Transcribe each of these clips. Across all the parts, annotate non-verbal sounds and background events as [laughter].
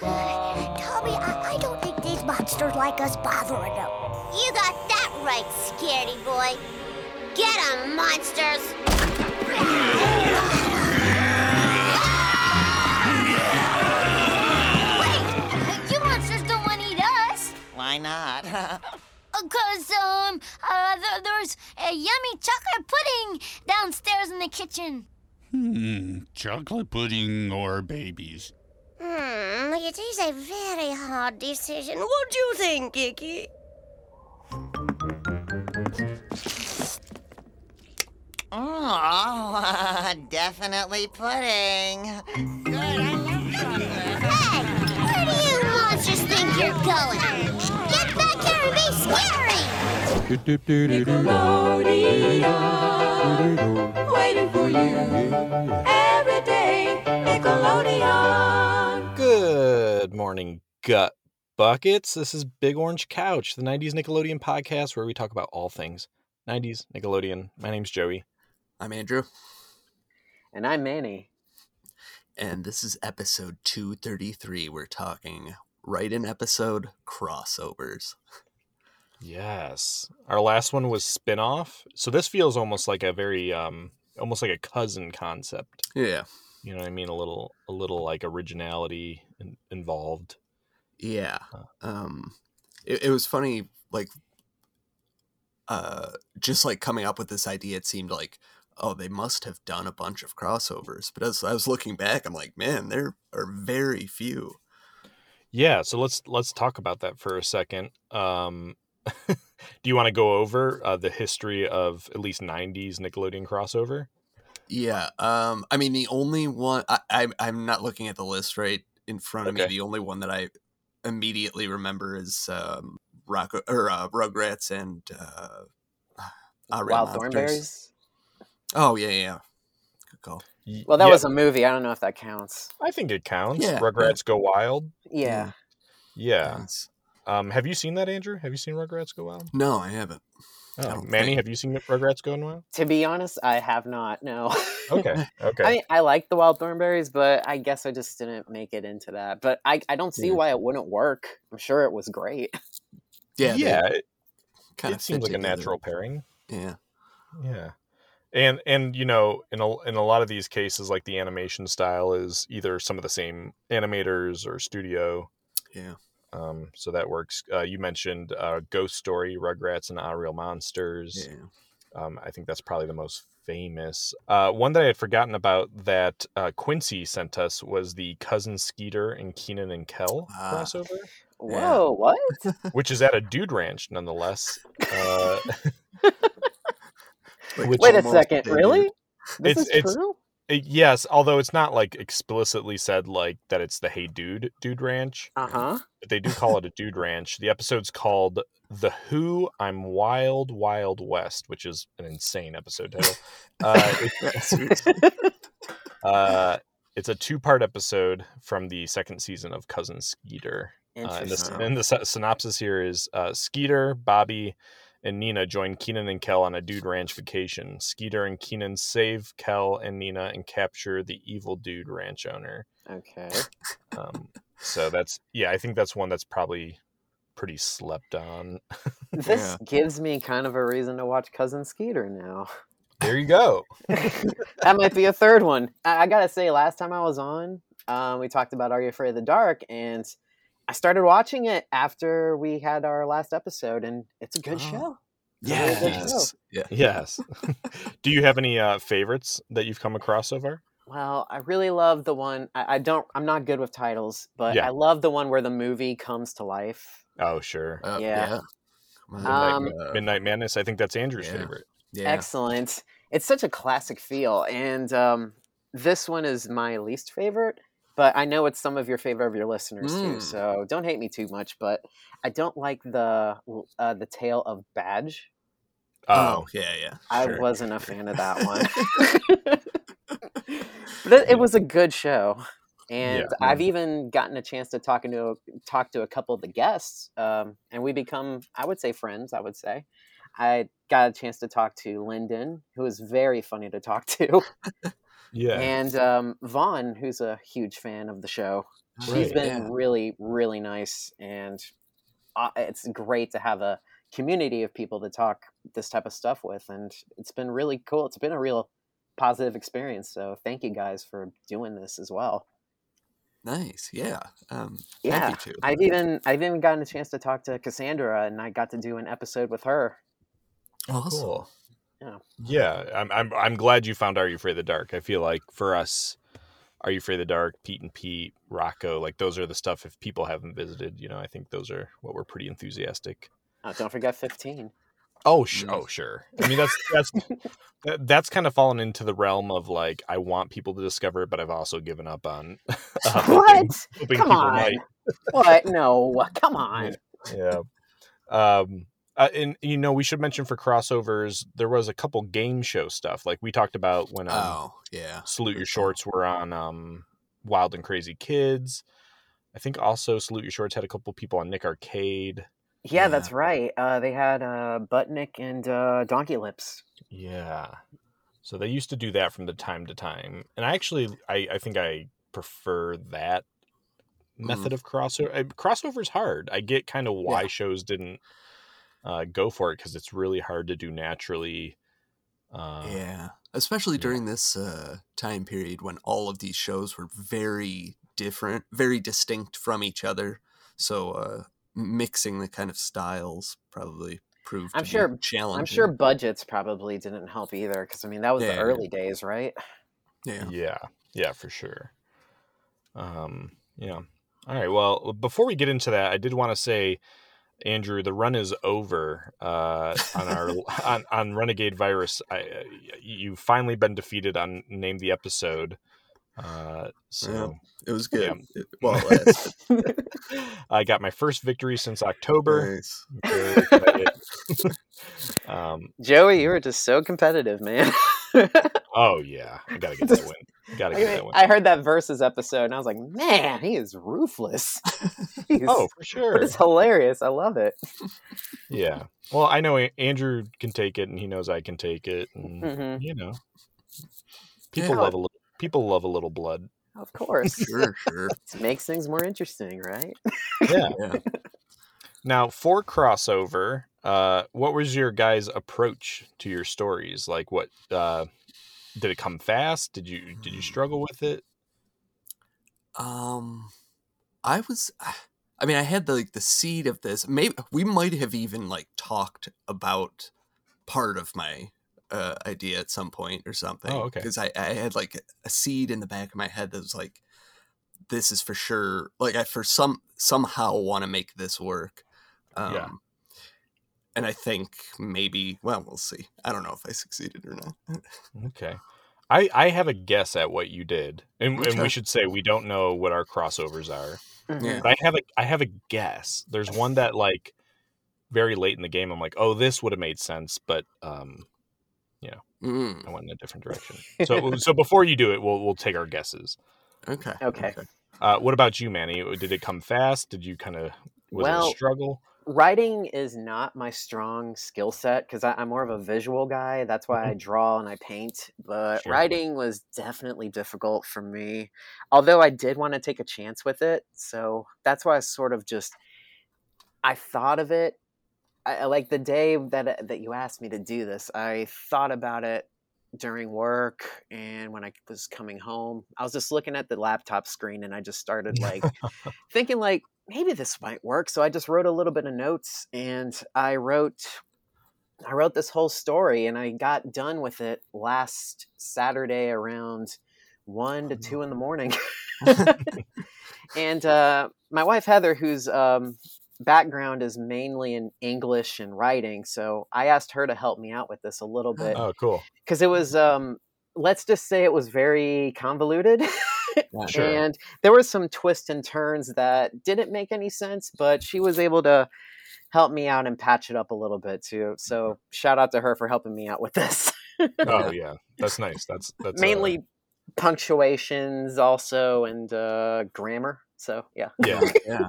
Tommy, I, I don't think these monsters like us bothering them. You got that right, scaredy boy. Get 'em, monsters! Wait, you monsters don't want to eat us. Why not? [laughs] Because, um, uh, th- there's a yummy chocolate pudding downstairs in the kitchen. Hmm, chocolate pudding or babies? Hmm, it is a very hard decision. What do you think, Kiki? oh, [laughs] definitely pudding. Good, I love chocolate. Hey, where do you monsters think you're going? Get back here and be scary! Waiting for you every day. Nickelodeon. Good morning, gut buckets. This is Big Orange Couch, the 90s Nickelodeon podcast where we talk about all things 90s Nickelodeon. My name's Joey. I'm Andrew, And I'm Manny. and this is episode 233. We're talking right in episode crossovers. Yes. Our last one was spin-off. So this feels almost like a very um almost like a cousin concept. Yeah. You know what I mean? A little a little like originality in, involved. Yeah. Huh. Um it, it was funny like uh just like coming up with this idea it seemed like oh they must have done a bunch of crossovers but as I was looking back I'm like man there are very few. Yeah, so let's let's talk about that for a second. Um [laughs] do you want to go over uh, the history of at least 90s Nickelodeon crossover? Yeah. Um I mean the only one I, I I'm not looking at the list right in front of me. The only one that I immediately remember is um Rock or uh, Rugrats and uh, [sighs] uh Real Wild Monsters. Thornberrys. Oh yeah, yeah. yeah. Good call. Well, that yeah, was a movie. I don't know if that counts. I think it counts. Yeah, yeah. Rugrats Go Wild. Yeah. Yeah. Nice. Um, have you seen that, Andrew? Have you seen Rugrats Go Wild? No, I haven't. I Oh, Manny, think- have you seen the Rugrats Go Wild? To be honest, I have not. No. Okay. [laughs] Okay. I mean, I like the Wild Thornberrys, but I guess I just didn't make it into that. But I, I don't see Yeah. why it wouldn't work. I'm sure it was great. Yeah, yeah. It, kind it seems like a natural pairing. Yeah. Yeah. And and you know, in a in a lot of these cases, like the animation style is either some of the same animators or studio. Yeah. Um, so that works. Uh, you mentioned uh, Ghost Story, Rugrats, and Our Real Monsters. Yeah. Um, I think that's probably the most famous. Uh, one that I had forgotten about that uh, Quincy sent us was the Cousin Skeeter and Kenan and Kel Ah. crossover, Whoa, what? [laughs] which is at a dude ranch nonetheless. Uh, [laughs] Wait a second. Really? This It's- is it's- true? It- yes, although it's not like explicitly said like that it's the Hey Dude Dude Ranch, Uh huh. but they do call it a dude ranch. The episode's called "The Who I'm Wild Wild West," which is an insane episode title. Uh, it- [laughs] Yeah, [laughs] sweet. Uh, it's a two-part episode from the second season of Cousin Skeeter. Uh, and, the, and the sy- synopsis here is uh, Skeeter, Bobby, and Nina join Kenan and Kel on a dude ranch vacation. Skeeter and Kenan save Kel and Nina and capture the evil dude ranch owner. Okay. Um, so that's yeah, I think that's one that's probably pretty slept on. [laughs] This Yeah. gives me kind of a reason to watch Cousin Skeeter now. There you go. [laughs] that might be a third one. I, I gotta say, last time I was on, um, we talked about Are You Afraid of the Dark, and I started watching it after we had our last episode, and it's a good Oh. show. yeah. Really good yes. Yeah. Yes. [laughs] Do you have any uh, favorites that you've come across so far? Well, I really love the one. I, I don't. I'm not good with titles, but Yeah. I love the one where the movie comes to life. Oh, sure. Uh, Yeah. yeah. Come. Um, Midnight, uh, Midnight Madness. I think that's Andrew's yeah. favorite. yeah. Excellent. It's such a classic feel, and um, this one is my least favorite. But I know it's some of your favorite of your listeners too, Mm. so don't hate me too much. But I don't like the uh, the tale of Badge. Oh, yeah, yeah. I Sure. wasn't a fan of that one. [laughs] [laughs] but it, it was a good show, and Yeah. I've even gotten a chance to talk to talk to a couple of the guests, um, and we become, I would say, friends. I would say. I got a chance to talk to Lyndon, who is very funny to talk to, [laughs] Yeah. and um, Vaughn, who's a huge fan of the show. She's Right. been Yeah. really, really nice, and uh, it's great to have a community of people to talk this type of stuff with, and it's been really cool. It's been a real positive experience. So thank you guys for doing this as well. Nice. Yeah. Um, Yeah, happy to. I've even I've even gotten a chance to talk to Cassandra, and I got to do an episode with her. awesome. Cool. Yeah. Yeah, I'm I'm I'm glad you found Are You Afraid of the Dark. I feel like for us, Are You Afraid of the Dark, Pete and Pete, Rocco, like those are the stuff. If people haven't visited, you know, I think those are what we're pretty enthusiastic. Uh, don't forget fifteen. Oh, sh- Mm. oh, sure. I mean, that's that's that, that's kind of fallen into the realm of like I want people to discover it, but I've also given up on [laughs] uh, what? hoping Come on. might. What? No, come [laughs] on. Yeah. Um. Uh, and you know, we should mention for crossovers, there was a couple game show stuff, like we talked about when um, Oh, yeah. Salute Your Shorts were on um, Wild and Crazy Kids. I think also Salute Your Shorts had a couple people on Nick Arcade. Yeah, Yeah. that's right. Uh, they had uh, Budnick and uh, Donkey Lips. Yeah. So they used to do that from the time to time. And I actually I, I think I prefer that method of crossover. I, crossover's hard. I get kind of why Yeah. shows didn't uh, go for it because it's really hard to do naturally. Uh, yeah. Especially during this uh, time period when all of these shows were very different, very distinct from each other. So uh, mixing the kind of styles probably proved I'm sure- challenging. I'm sure budgets probably didn't help either, because I mean that was Yeah. the early days, right? Yeah. Yeah, yeah, for sure. Um, yeah. All right. Well, before we get into that, I did want to say, Andrew, the run is over uh, on our [laughs] on, on Renegade Virus. I, uh, you've finally been defeated on name the episode. Uh, so It was good. Yeah. It, well, it. [laughs] I got my first victory since October. Nice. [laughs] Um, Joey, you were just so competitive, man. oh yeah, I gotta get that win. Gotta get that win. I heard that versus episode, and I was like, man, he is ruthless. [laughs] Oh, for sure. but it's hilarious. I love it. Yeah. Well, I know Andrew can take it, and he knows I can take it, and hmm you know, people Yeah. love a little. People love a little blood. Of course, Sure, sure. [laughs] it makes things more interesting, right? Yeah. Yeah. Now, for crossover, uh, what was your guys' approach to your stories? Like, what uh, did it come fast? Did you did you struggle with it? Um, I was. I mean, I had the like the seed of this. Maybe we might have even like talked about part of my uh, idea at some point or something. Oh, okay. Because I, I had like a seed in the back of my head that was like, this is for sure. Like I for some somehow want to make this work. Um, Yeah. And I think maybe, well, we'll see. I don't know if I succeeded or not. [laughs] Okay. I, I have a guess at what you did, and, and we should say we don't know what our crossovers are. Yeah. But I have a I have a guess. There's one that like very late in the game, I'm like, oh, this would have made sense, but um, Mm, I went in a different direction. So [laughs] so before you do it, we'll we'll take our guesses. okay. Okay. Uh, what about you, Manny? Did it come fast? Did you kind of was it a struggle? Writing is not my strong skill set because I'm more of a visual guy. That's why I mm-hmm. draw and I paint. But Sure. writing was definitely difficult for me. Although I did want to take a chance with it, so that's why I sort of just I thought of it. I, I- like the day that that you asked me to do this, I thought about it during work and when I was coming home. I was just looking at the laptop screen and I just started like thinking like maybe this might work. So I just wrote a little bit of notes and I wrote I wrote this whole story and I got done with it last Saturday around one to two in the morning. [laughs] and uh, my wife Heather, who's um, background is mainly in English and writing, so I asked her to help me out with this a little bit Oh, cool. because it was um, let's just say it was very convoluted. [laughs] Sure. And there were some twists and turns that didn't make any sense, but she was able to help me out and patch it up a little bit too. So shout out to her for helping me out with this. Oh [laughs] yeah, that's nice. That's that's uh, Mainly punctuations also and uh, grammar. So yeah. yeah. Yeah.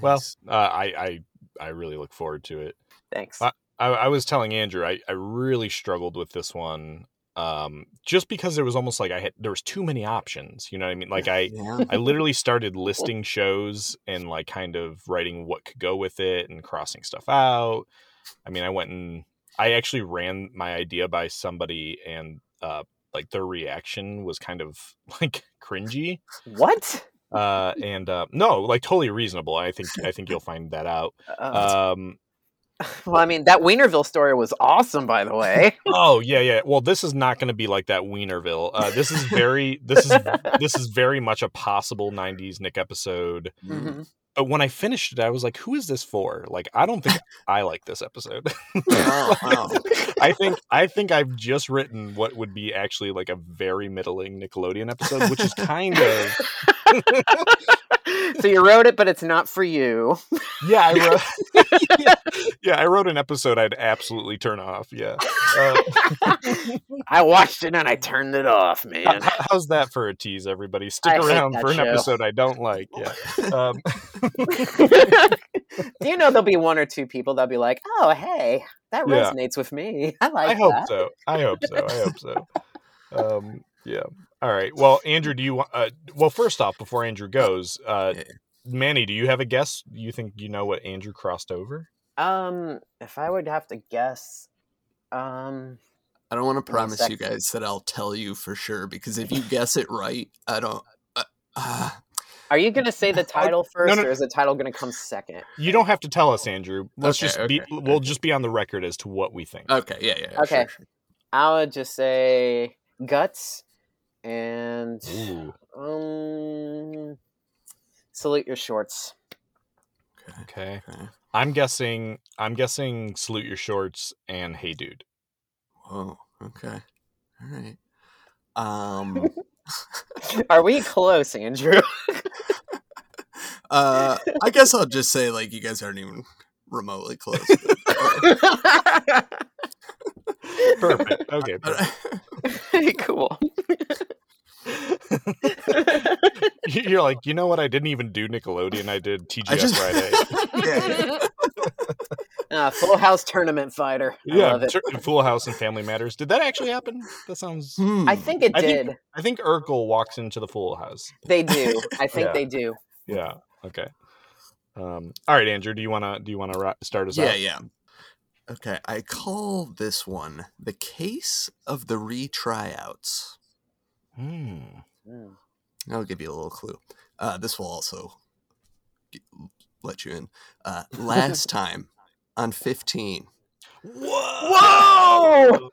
Well, uh, I I I really look forward to it. Thanks. Uh, I, I was telling Andrew I, I really struggled with this one um, just because there was almost like I had there was too many options. You know what I mean? Like I Yeah. I literally started [laughs] listing shows and like kind of writing what could go with it and crossing stuff out. I mean, I went and I actually ran my idea by somebody and uh like their reaction was kind of [laughs] like cringy. What? Uh and uh no, like totally reasonable. I think I think you'll [laughs] find that out. Uh, Um [laughs] well, I mean, that Wienerville story was awesome, by the way. [laughs] oh yeah yeah well this is not going to be like that wienerville uh this is very this is this is very much a possible 90s nick episode Mhm. but when i finished it i was like who is this for like i don't think i like this episode Oh, oh. i think i think i've just written what would be actually like a very middling nickelodeon episode which is kind of [laughs] so you wrote it, but it's not for you. yeah i wrote yeah, [laughs] [laughs] yeah i wrote an episode i'd absolutely turn off yeah uh, I watched it and I turned it off, man. H- how's that for a tease everybody stick I around for an show. episode i don't like yeah um, Do you know there'll be one or two people that'll be like, "Oh, hey, that Yeah. resonates with me. I like I hope that." so. I hope so. I hope so. Um, yeah. All right. Well, Andrew, do you want? Uh, well, first off, before Andrew goes, uh, Yeah. Manny, do you have a guess? You think you know what Andrew crossed over? Um, if I would have to guess, um, I don't want to Give me a promise you guys that I'll tell you for sure because if [laughs] you guess it right, I don't. Uh, uh, are you gonna say the [laughs] title first, no. or is the title gonna come second? You don't have to tell us, Andrew. Let's Okay, just be. okay, We'll just be on the record as to what we think. okay, yeah, yeah. yeah, Okay. sure, sure. I would just say guts and Ooh. um, salute your shorts. Okay. Okay. I'm guessing. I'm guessing. Salute your shorts and hey, dude. Whoa. Okay. All right. [laughs] Um. Are we close, Andrew? [laughs] uh. I guess I'll just say like you guys aren't even remotely close. [laughs] Perfect. [laughs] Okay. perfect. [laughs] cool. [laughs] You're like, you know what? I didn't even do Nickelodeon. I did TGS I just- Friday. yeah, yeah. Uh, full house tournament fighter. I yeah, love it. Tur- Full House and Family Matters. Did that actually happen? That sounds. Hmm. I think it I did. think- I think Urkel walks into the Full House. They do. I think Yeah. they do. Yeah. Okay. Um, all right, Andrew. Do you wanna do you wanna ra- start us Yeah, out? yeah. Okay, I call this one the case of the retryouts. Hmm. Mm. I'll give you a little clue. Uh, this will also g- let you in. Uh, last [laughs] time on 15, Whoa!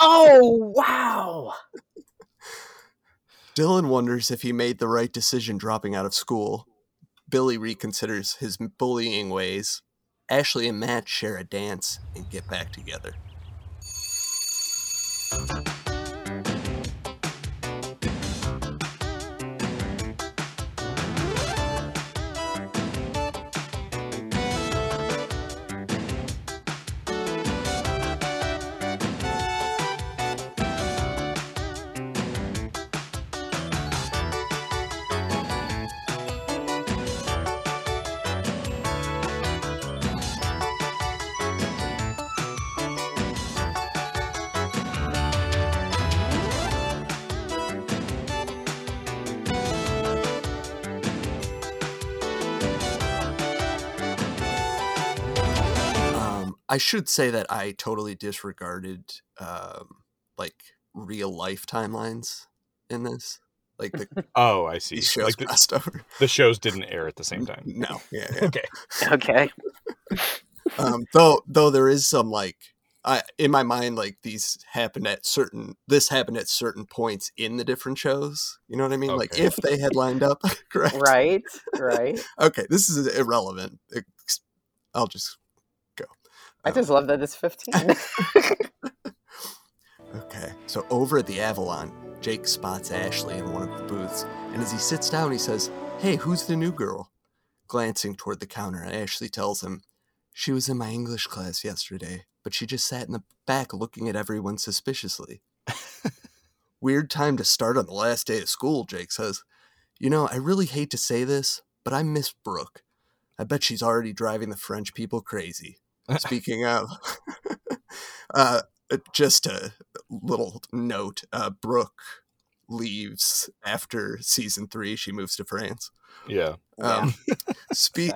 Oh wow! Dylan wonders if he made the right decision dropping out of school. Billy reconsiders his bullying ways. Ashley and Matt share a dance and get back together. I should say that I totally disregarded um, like real life timelines in this. Like the [laughs] Oh, I see. these shows Like the, crossed [laughs] over. the shows didn't air at the same time. No, yeah, [laughs] yeah. Okay. Okay. um, though though there is some like I in my mind like these happened at certain this happened at certain points in the different shows. You know what I mean? Like if they had lined up, correct? Right. Right. Okay, this is irrelevant. Ex- I'll just go. I just love that it's fifteen. Oh. [laughs] Okay, so over at the Avalon, Jake spots Ashley in one of the booths, and as he sits down, he says, Hey, who's the new girl? Glancing toward the counter, Ashley tells him, She was in my English class yesterday, but she just sat in the back looking at everyone suspiciously. [laughs] Weird time to start on the last day of school, Jake says. You know, I really hate to say this, but I miss Brooke. I bet she's already driving the French people crazy. Speaking of, [laughs] uh, just a little note uh, Brooke leaves after season three. She moves to France. Yeah. Um, [laughs] speak,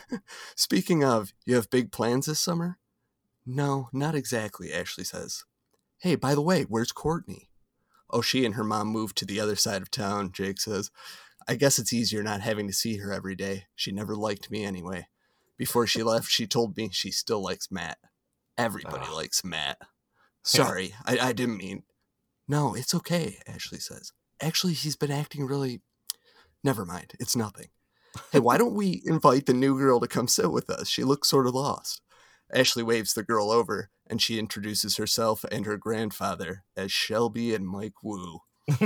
[laughs] speaking of, you have big plans this summer? No, not exactly, Ashley says. Hey, by the way, where's Courtney? Oh, she and her mom moved to the other side of town, Jake says. I guess it's easier not having to see her every day. She never liked me anyway. Before she left, she told me she still likes Matt. Everybody likes Matt. [laughs] Sorry, I, I didn't mean. No, it's okay, Ashley says. Actually, he's been acting really. Never mind, it's nothing. Hey, why don't we [laughs] invite the new girl to come sit with us? She looks sort of lost. Ashley waves the girl over, and she introduces herself and her grandfather as Shelby and Mike Woo. [laughs]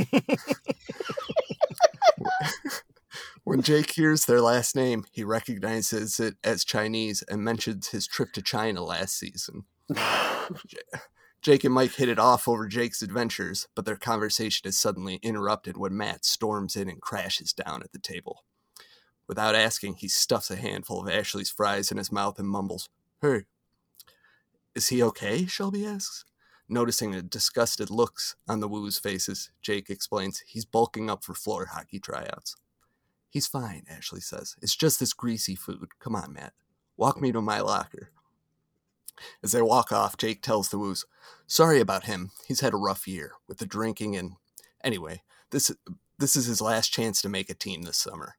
when Jake hears their last name, he recognizes it as Chinese and mentions his trip to China last season. [sighs] Jake and Mike hit it off over Jake's adventures, but their conversation is suddenly interrupted when Matt storms in and crashes down at the table. Without asking, he stuffs a handful of Ashley's fries in his mouth and mumbles, Hey, is he okay? Shelby asks. Noticing the disgusted looks on the Woo's faces, Jake explains he's bulking up for floor hockey tryouts. He's fine, Ashley says. It's just this greasy food. Come on, Matt. Walk me to my locker. As they walk off, Jake tells the Woos, Sorry about him. He's had a rough year with the drinking and. Anyway, this, this is his last chance to make a team this summer.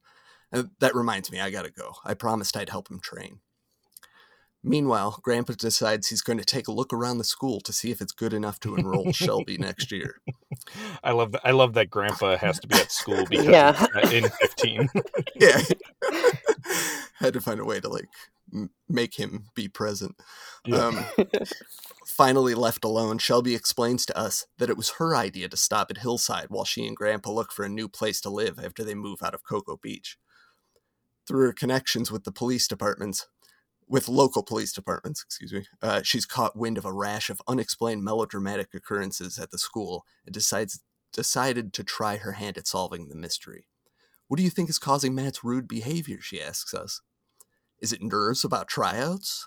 Uh, that reminds me, I gotta go. I promised I'd help him train. Meanwhile, Grandpa decides he's going to take a look around the school to see if it's good enough to enroll Shelby next year. [laughs] I love that. I love that Grandpa has to be at school because Yeah. uh, in fifteen. [laughs] Yeah. [laughs] Had to find a way to like m- make him be present. Yeah. Um, finally left alone, Shelby explains to us that it was her idea to stop at Hillside while she and Grandpa look for a new place to live after they move out of Cocoa Beach. Through her connections with the police departments, with local police departments, excuse me, uh, she's caught wind of a rash of unexplained melodramatic occurrences at the school and decides decided to try her hand at solving the mystery. What do you think is causing Matt's rude behavior? She asks us. Is it nerves about tryouts?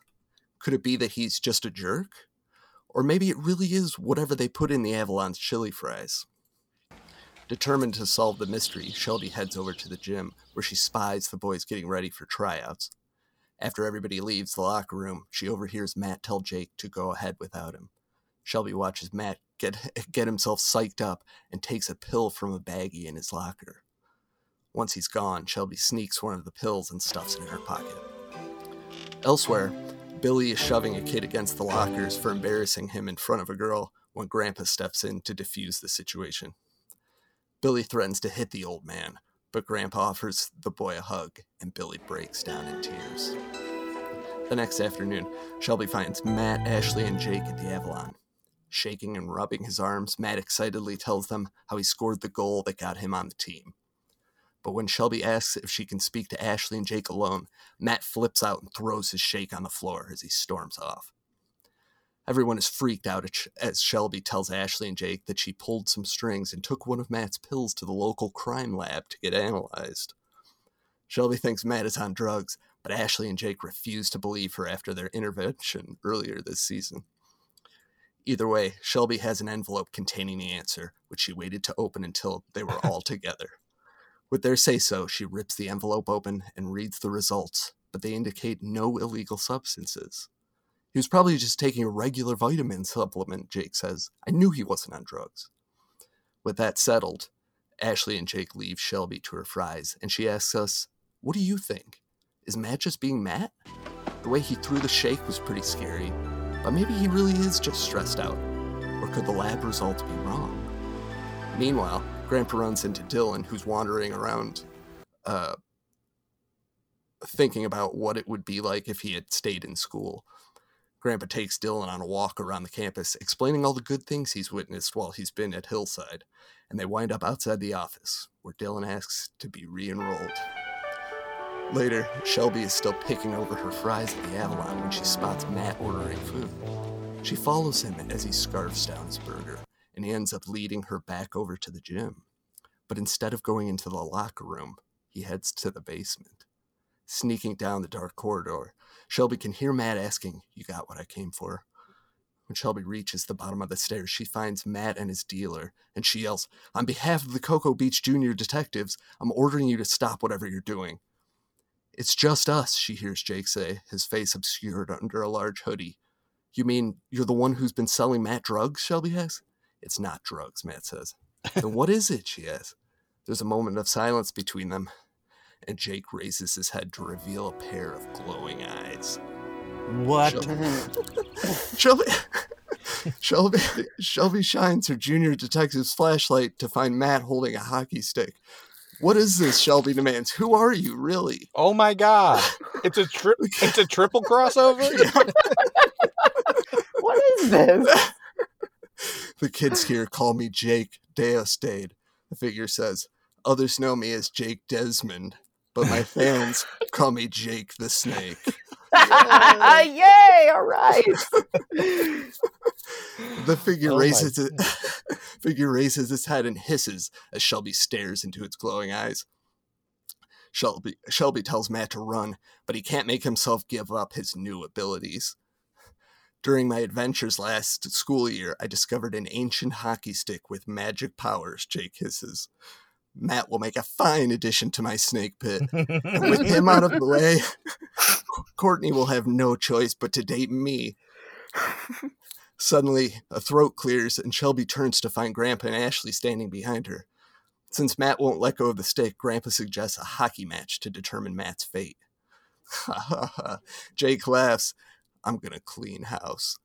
Could it be that he's just a jerk? Or maybe it really is whatever they put in the Avalon's chili fries. Determined to solve the mystery, Shelby heads over to the gym where she spies the boys getting ready for tryouts. After everybody leaves the locker room, she overhears Matt tell Jake to go ahead without him. Shelby watches Matt get [laughs] get himself psyched up and takes a pill from a baggie in his locker. Once he's gone, Shelby sneaks one of the pills and stuffs it in her pocket. Elsewhere, Billy is shoving a kid against the lockers for embarrassing him in front of a girl when Grandpa steps in to defuse the situation. Billy threatens to hit the old man, but Grandpa offers the boy a hug, and Billy breaks down in tears. The next afternoon, Shelby finds Matt, Ashley, and Jake at the Avalon. Shaking and rubbing his arms, Matt excitedly tells them how he scored the goal that got him on the team. But when Shelby asks if she can speak to Ashley and Jake alone, Matt flips out and throws his shake on the floor as he storms off. Everyone is freaked out as Shelby tells Ashley and Jake that she pulled some strings and took one of Matt's pills to the local crime lab to get analyzed. Shelby thinks Matt is on drugs, but Ashley and Jake refuse to believe her after their intervention earlier this season. Either way, Shelby has an envelope containing the answer, which she waited to open until they were all [laughs] together. With their say so, she rips the envelope open and reads the results, but they indicate no illegal substances. He was probably just taking a regular vitamin supplement, Jake says. I knew he wasn't on drugs. With that settled, Ashley and Jake leave Shelby to her fries, and she asks us, What do you think? Is Matt just being Matt? The way he threw the shake was pretty scary, but maybe he really is just stressed out. Or could the lab results be wrong? Meanwhile, Grandpa runs into Dylan, who's wandering around, uh, thinking about what it would be like if he had stayed in school. Grandpa takes Dylan on a walk around the campus, explaining all the good things he's witnessed while he's been at Hillside, and they wind up outside the office, where Dylan asks to be re enrolled. Later, Shelby is still picking over her fries at the Avalon when she spots Matt ordering food. She follows him as he scarfs down his burger, and he ends up leading her back over to the gym. But instead of going into the locker room, he heads to the basement. Sneaking down the dark corridor, Shelby can hear Matt asking, You got what I came for? When Shelby reaches the bottom of the stairs, she finds Matt and his dealer, and she yells, On behalf of the Cocoa Beach Junior detectives, I'm ordering you to stop whatever you're doing. It's just us, she hears Jake say, his face obscured under a large hoodie. You mean you're the one who's been selling Matt drugs? Shelby asks. It's not drugs, Matt says. then what is it? She asks. There's a moment of silence between them, and Jake raises his head to reveal a pair of glowing eyes. What? [laughs] Shelby, Shelby, Shelby shines her junior detective's flashlight to find Matt holding a hockey stick. What is this? Shelby demands. Who are you, really? Oh my god! It's a tri- It's a triple crossover. [laughs] what is this? [laughs] The kids here call me Jake Deostade. The figure says, Others know me as Jake Desmond, but my fans call me Jake the Snake. [laughs] Yay! All right. [laughs] The figure Oh raises it, [laughs] figure raises its head and hisses as Shelby stares into its glowing eyes. Shelby Shelby tells Matt to run, but he can't make himself give up his new abilities. During my adventures last school year, I discovered an ancient hockey stick with magic powers, Jake hisses. Matt will make a fine addition to my snake pit. [laughs] And with him out of the way, [laughs] Courtney will have no choice but to date me. Suddenly, a throat clears and Shelby turns to find Grandpa and Ashley standing behind her. Since Matt won't let go of the stick, Grandpa suggests a hockey match to determine Matt's fate. [laughs] Jake laughs. I'm gonna clean house.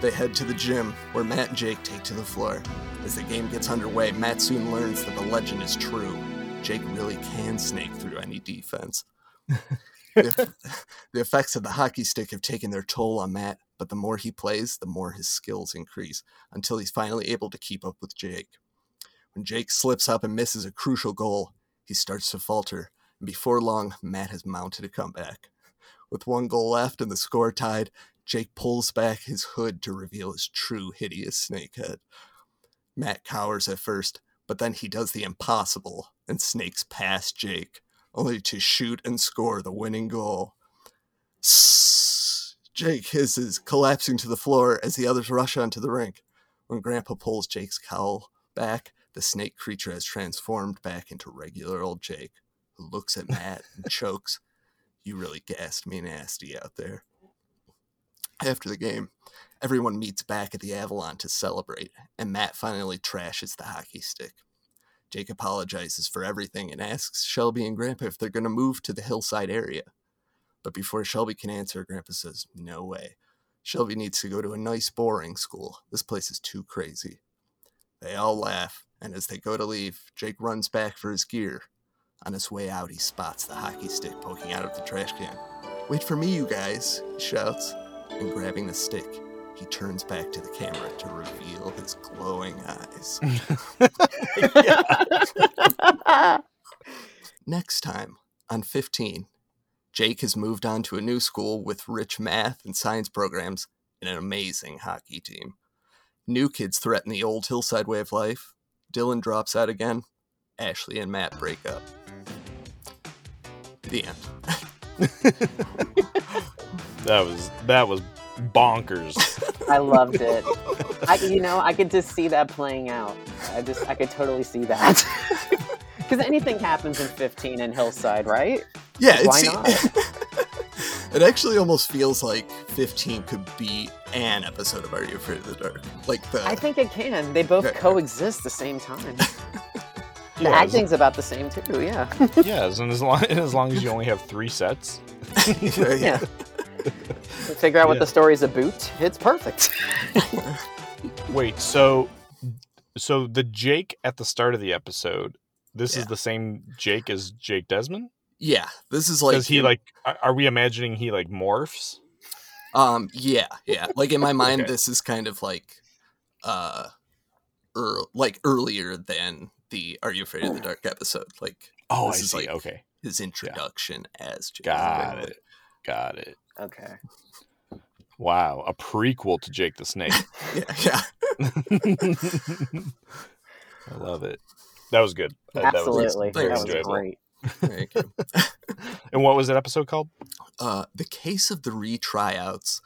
They head to the gym, where Matt and Jake take to the floor. As the game gets underway, Matt soon learns that the legend is true. Jake really can snake through any defense. the, [laughs] the effects of the hockey stick have taken their toll on Matt, but the more he plays, the more his skills increase, until he's finally able to keep up with Jake. When Jake slips up and misses a crucial goal, he starts to falter, and before long, Matt has mounted a comeback. With one goal left and the score tied, Jake pulls back his hood to reveal his true hideous snake head. Matt cowers at first, but then he does the impossible and snakes past Jake, only to shoot and score the winning goal. Sss. Jake hisses, collapsing to the floor as the others rush onto the rink. When Grandpa pulls Jake's cowl back, the snake creature has transformed back into regular old Jake, who looks at Matt and chokes. You really gassed me nasty out there. After the game, everyone meets back at the Avalon to celebrate, and Matt finally trashes the hockey stick. Jake apologizes for everything and asks Shelby and Grandpa if they're going to move to the hillside area. But before Shelby can answer, Grandpa says, No way. Shelby needs to go to a nice boring school. This place is too crazy. They all laugh, and as they go to leave, Jake runs back for his gear. On his way out, he spots the hockey stick poking out of the trash can. Wait for me, you guys, he shouts, and grabbing the stick, he turns back to the camera to reveal his glowing eyes. [laughs] [laughs] Next time on 15, Jake has moved on to a new school with rich math and science programs and an amazing hockey team. New kids threaten the old hillside way of life. Dylan drops out again. Ashley and Matt break up. The end. [laughs] That was that was bonkers. [laughs] I loved it. I, you know, I could just see that playing out. I just, I could totally see that. [laughs] Because anything happens in 15 in Hillside, right? Yeah, Why it's, not? [laughs] it actually almost feels like 15 could be an episode of Are You Afraid of the Dark? Like the I think it can. They both Okay. coexist the same time. The Yeah, as- acting's about the same too. Yeah. yeah, and as long as long as you only have three sets. yeah, yeah. [laughs] Figure out what Yeah. the story's about. It's perfect. [laughs] Wait, so so the Jake at the start of the episode, this is the same Jake as Jake Desmond? Yeah, this is like Does he like are are we imagining he like morphs? Um, yeah, yeah. Like in my [laughs] mind, Okay. this is kind of like, uh, er, like earlier than the "Are You Afraid of the Dark" episode. Like, Oh, this I is see. like okay. his introduction as Jake. Got it. Got it. Okay. Wow, a prequel to Jake the Snake. [laughs] Yeah, yeah. [laughs] I love it. That was good. That- that was Absolutely. very That was great. Thank you. [laughs] And what was that episode called? Uh, the case of the retryouts.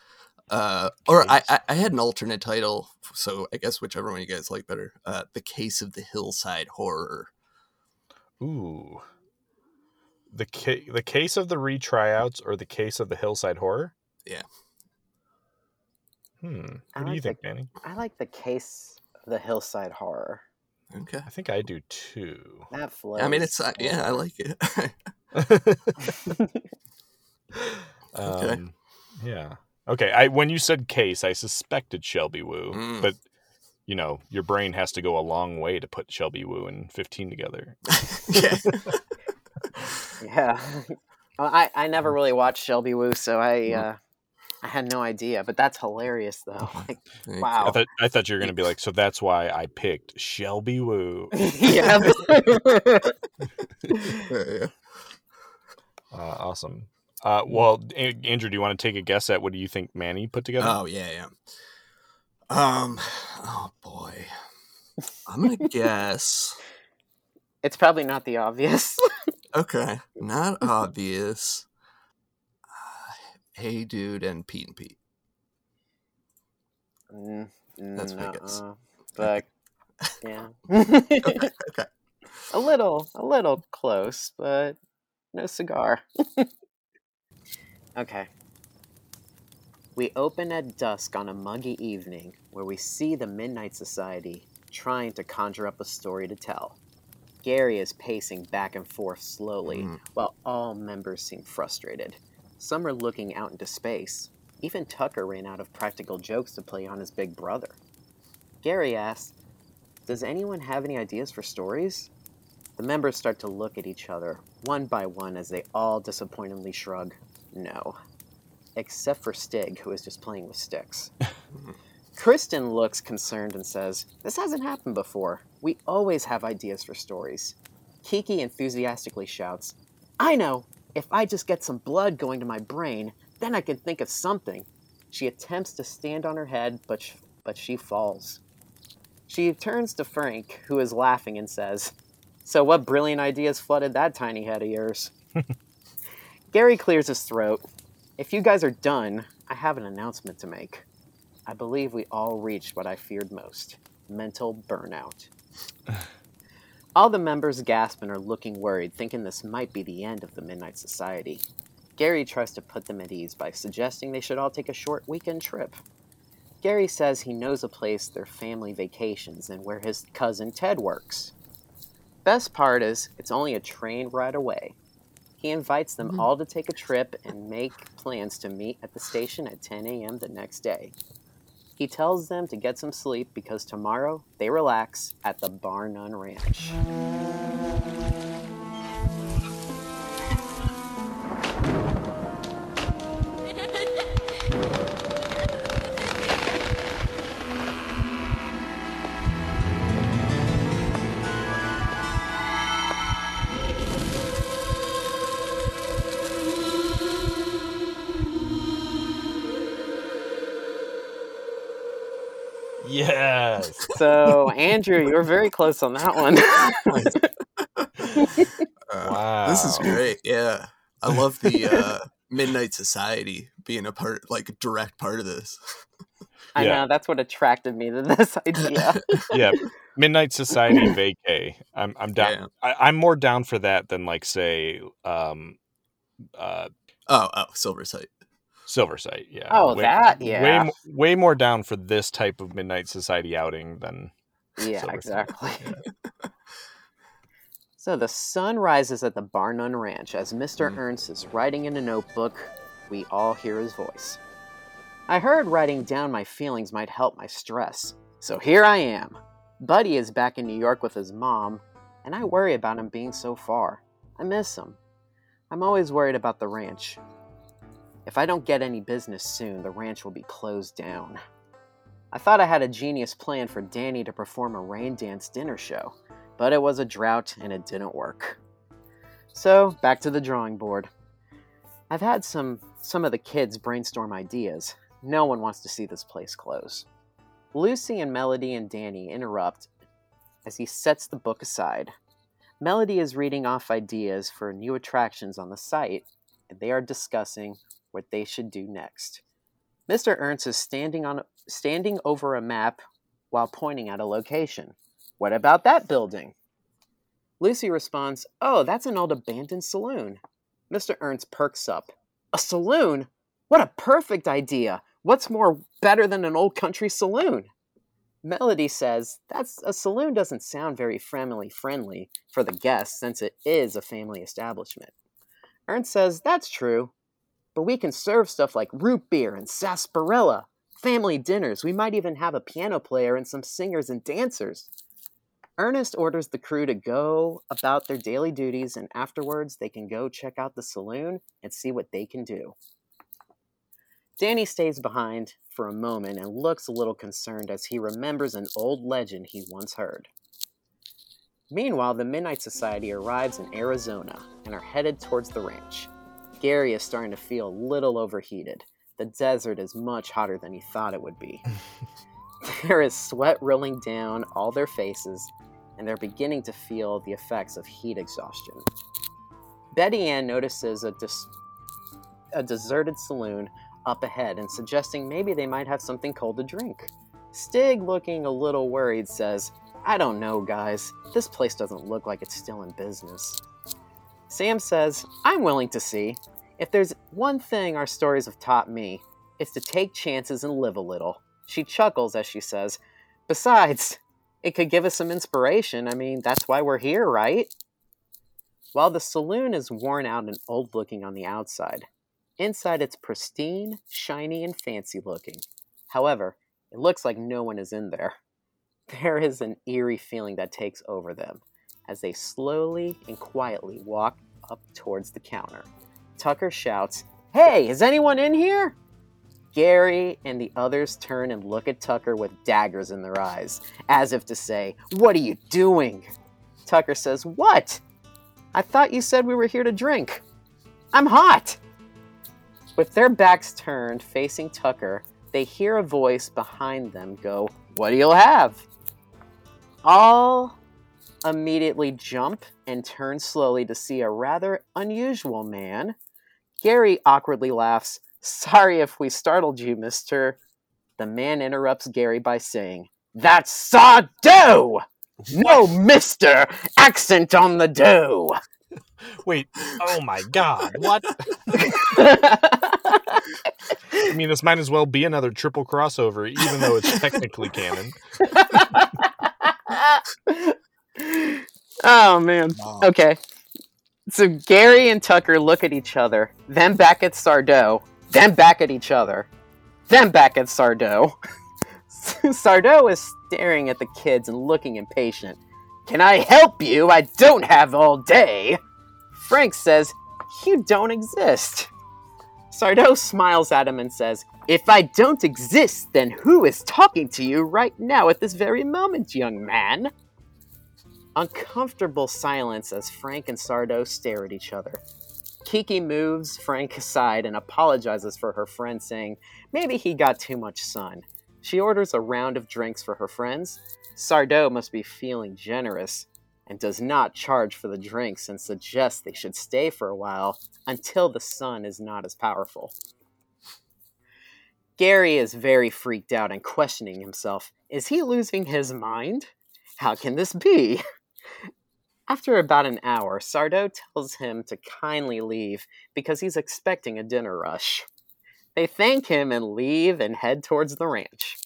Uh, or I, I I had an alternate title, so I guess whichever one you guys like better. Uh, the Case of the Hillside Horror. Ooh. The ca- the case of the retryouts or the case of the hillside horror? Yeah. Hmm. I What do you like think, Danny? I like the case of the hillside horror. Okay. I think I do too. That flows. I mean, it's uh, yeah, I like it. [laughs] Okay. Um, yeah. Okay. I when you said case, I suspected Shelby Woo, Mm. but you know, your brain has to go a long way to put Shelby Woo and 15 together. [laughs] yeah. [laughs] yeah. [laughs] Well, I I never really watched Shelby Woo, so I uh, I had no idea. But that's hilarious, though. Like, wow. I thought I thought you were gonna be like, [laughs] so that's why I picked Shelby Woo. [laughs] yeah. Yeah, yeah. Uh, awesome. Uh, well, Andrew, do you want to take a guess at what do you think Manny put together? Oh yeah, yeah. Um. Oh boy. I'm gonna guess. it's probably not the obvious. Okay, not obvious. Uh, [sighs] hey, dude, and Pete and Pete. Mm, That's my guess. But yeah, [laughs] Okay, [laughs] okay. a little, a little close, but no cigar. [laughs] okay. We open at dusk on a muggy evening where we see the Midnight Society trying to conjure up a story to tell. Gary is pacing back and forth slowly, Mm. while all members seem frustrated. Some are looking out into space. Even Tucker ran out of practical jokes to play on his big brother. Gary asks, Does anyone have any ideas for stories? The members start to look at each other, one by one, as they all disappointedly shrug, No. Except for Stig, who is just playing with sticks. [laughs] Kristen looks concerned and says, This hasn't happened before. We always have ideas for stories. Kiki enthusiastically shouts, I know! If I just get some blood going to my brain, then I can think of something. She attempts to stand on her head, but, sh- but she falls. She turns to Frank, who is laughing, and says, So, what brilliant ideas flooded that tiny head of yours? [laughs] Gary clears his throat. If you guys are done, I have an announcement to make. I believe we all reached what I feared most mental burnout. [sighs] all the members gasp and are looking worried, thinking this might be the end of the Midnight Society. Gary tries to put them at ease by suggesting they should all take a short weekend trip. Gary says he knows a place their family vacations and where his cousin Ted works. Best part is, it's only a train ride away. He invites them mm-hmm. all to take a trip and make plans to meet at the station at 10 a.m. the next day. He tells them to get some sleep because tomorrow they relax at the Bar None Ranch. Yes. So, Andrew, you're very close on that one. Uh, [laughs] wow. This is great. Yeah, I love the uh, Midnight Society being a part, like a direct part of this. I Yeah. know, that's what attracted me to this [laughs] idea. [laughs] yeah. Midnight Society vacay. I'm I'm down. Yeah. I, I'm more down for that than like say um uh Oh, oh, Silver Sight. Silver Sight. Yeah. Oh, way, that, Way yeah. mo- way more down for this type of Midnight Society outing than Yeah, exactly. [laughs] so the sun rises at the Bar None Ranch as Mr. Mm. Ernst is writing in a notebook. We all hear his voice. I heard writing down my feelings might help my stress, so here I am. Buddy is back in New York with his mom, and I worry about him being so far. I miss him. I'm always worried about the ranch. If I don't get any business soon, the ranch will be closed down. I thought I had a genius plan for Danny to perform a rain dance dinner show, but it was a drought and it didn't work. So, back to the drawing board. I've had some some of the kids brainstorm ideas. No one wants to see this place close. Lucy and Melody and Danny interrupt as he sets the book aside. Melody is reading off ideas for new attractions on the site, and they are discussing what they should do next. Mr. Ernst is standing on standing over a map while pointing at a location. What about that building? Lucy responds, "Oh, that's an old abandoned saloon." Mr. Ernst perks up. A saloon? What a perfect idea! What's more better than an old country saloon? Melody says, That's a saloon doesn't sound very family friendly for the guests since it is a family establishment. Ernst says, That's true, but we can serve stuff like root beer and sarsaparilla, family dinners. We might even have a piano player and some singers and dancers. Ernst orders the crew to go about their daily duties, and afterwards they can go check out the saloon and see what they can do. Danny stays behind for a moment and looks a little concerned as he remembers an old legend he once heard. Meanwhile, the Midnight Society arrives in Arizona and are headed towards the ranch. Gary is starting to feel a little overheated. The desert is much hotter than he thought it would be. [laughs] there is sweat rolling down all their faces, and they're beginning to feel the effects of heat exhaustion. Betty Ann notices a, dis- a deserted saloon up ahead and suggesting maybe they might have something cold to drink. Stig, looking a little worried, says, I don't know, guys. This place doesn't look like it's still in business. Sam says, I'm willing to see. If there's one thing our stories have taught me, it's to take chances and live a little. She chuckles as she says, Besides, it could give us some inspiration. I mean, that's why we're here, right? While the saloon is worn out and old looking on the outside, Inside, it's pristine, shiny, and fancy looking. However, it looks like no one is in there. [laughs] There is an eerie feeling that takes over them as they slowly and quietly walk up towards the counter. Tucker shouts, Hey, is anyone in here? Gary and the others turn and look at Tucker with daggers in their eyes, as if to say, What are you doing? Tucker says, What? I thought you said we were here to drink. I'm hot. With their backs turned, facing Tucker, they hear a voice behind them go, What do you have? All immediately jump and turn slowly to see a rather unusual man. Gary awkwardly laughs, Sorry if we startled you, mister. The man interrupts Gary by saying, That's saw dough! No, [laughs] mister! Accent on the dough! Wait, oh my god, what? [laughs] I mean, this might as well be another triple crossover, even though it's technically canon. [laughs] oh man. Okay. So Gary and Tucker look at each other, then back at Sardo, then back at each other, then back at Sardo. [laughs] Sardo is staring at the kids and looking impatient. Can I help you? I don't have all day. Frank says, You don't exist. Sardo smiles at him and says, If I don't exist, then who is talking to you right now at this very moment, young man? Uncomfortable silence as Frank and Sardo stare at each other. Kiki moves Frank aside and apologizes for her friend, saying maybe he got too much sun. She orders a round of drinks for her friends. Sardo must be feeling generous and does not charge for the drinks and suggests they should stay for a while until the sun is not as powerful. Gary is very freaked out and questioning himself. Is he losing his mind? How can this be? [laughs] After about an hour, Sardo tells him to kindly leave because he's expecting a dinner rush. They thank him and leave and head towards the ranch.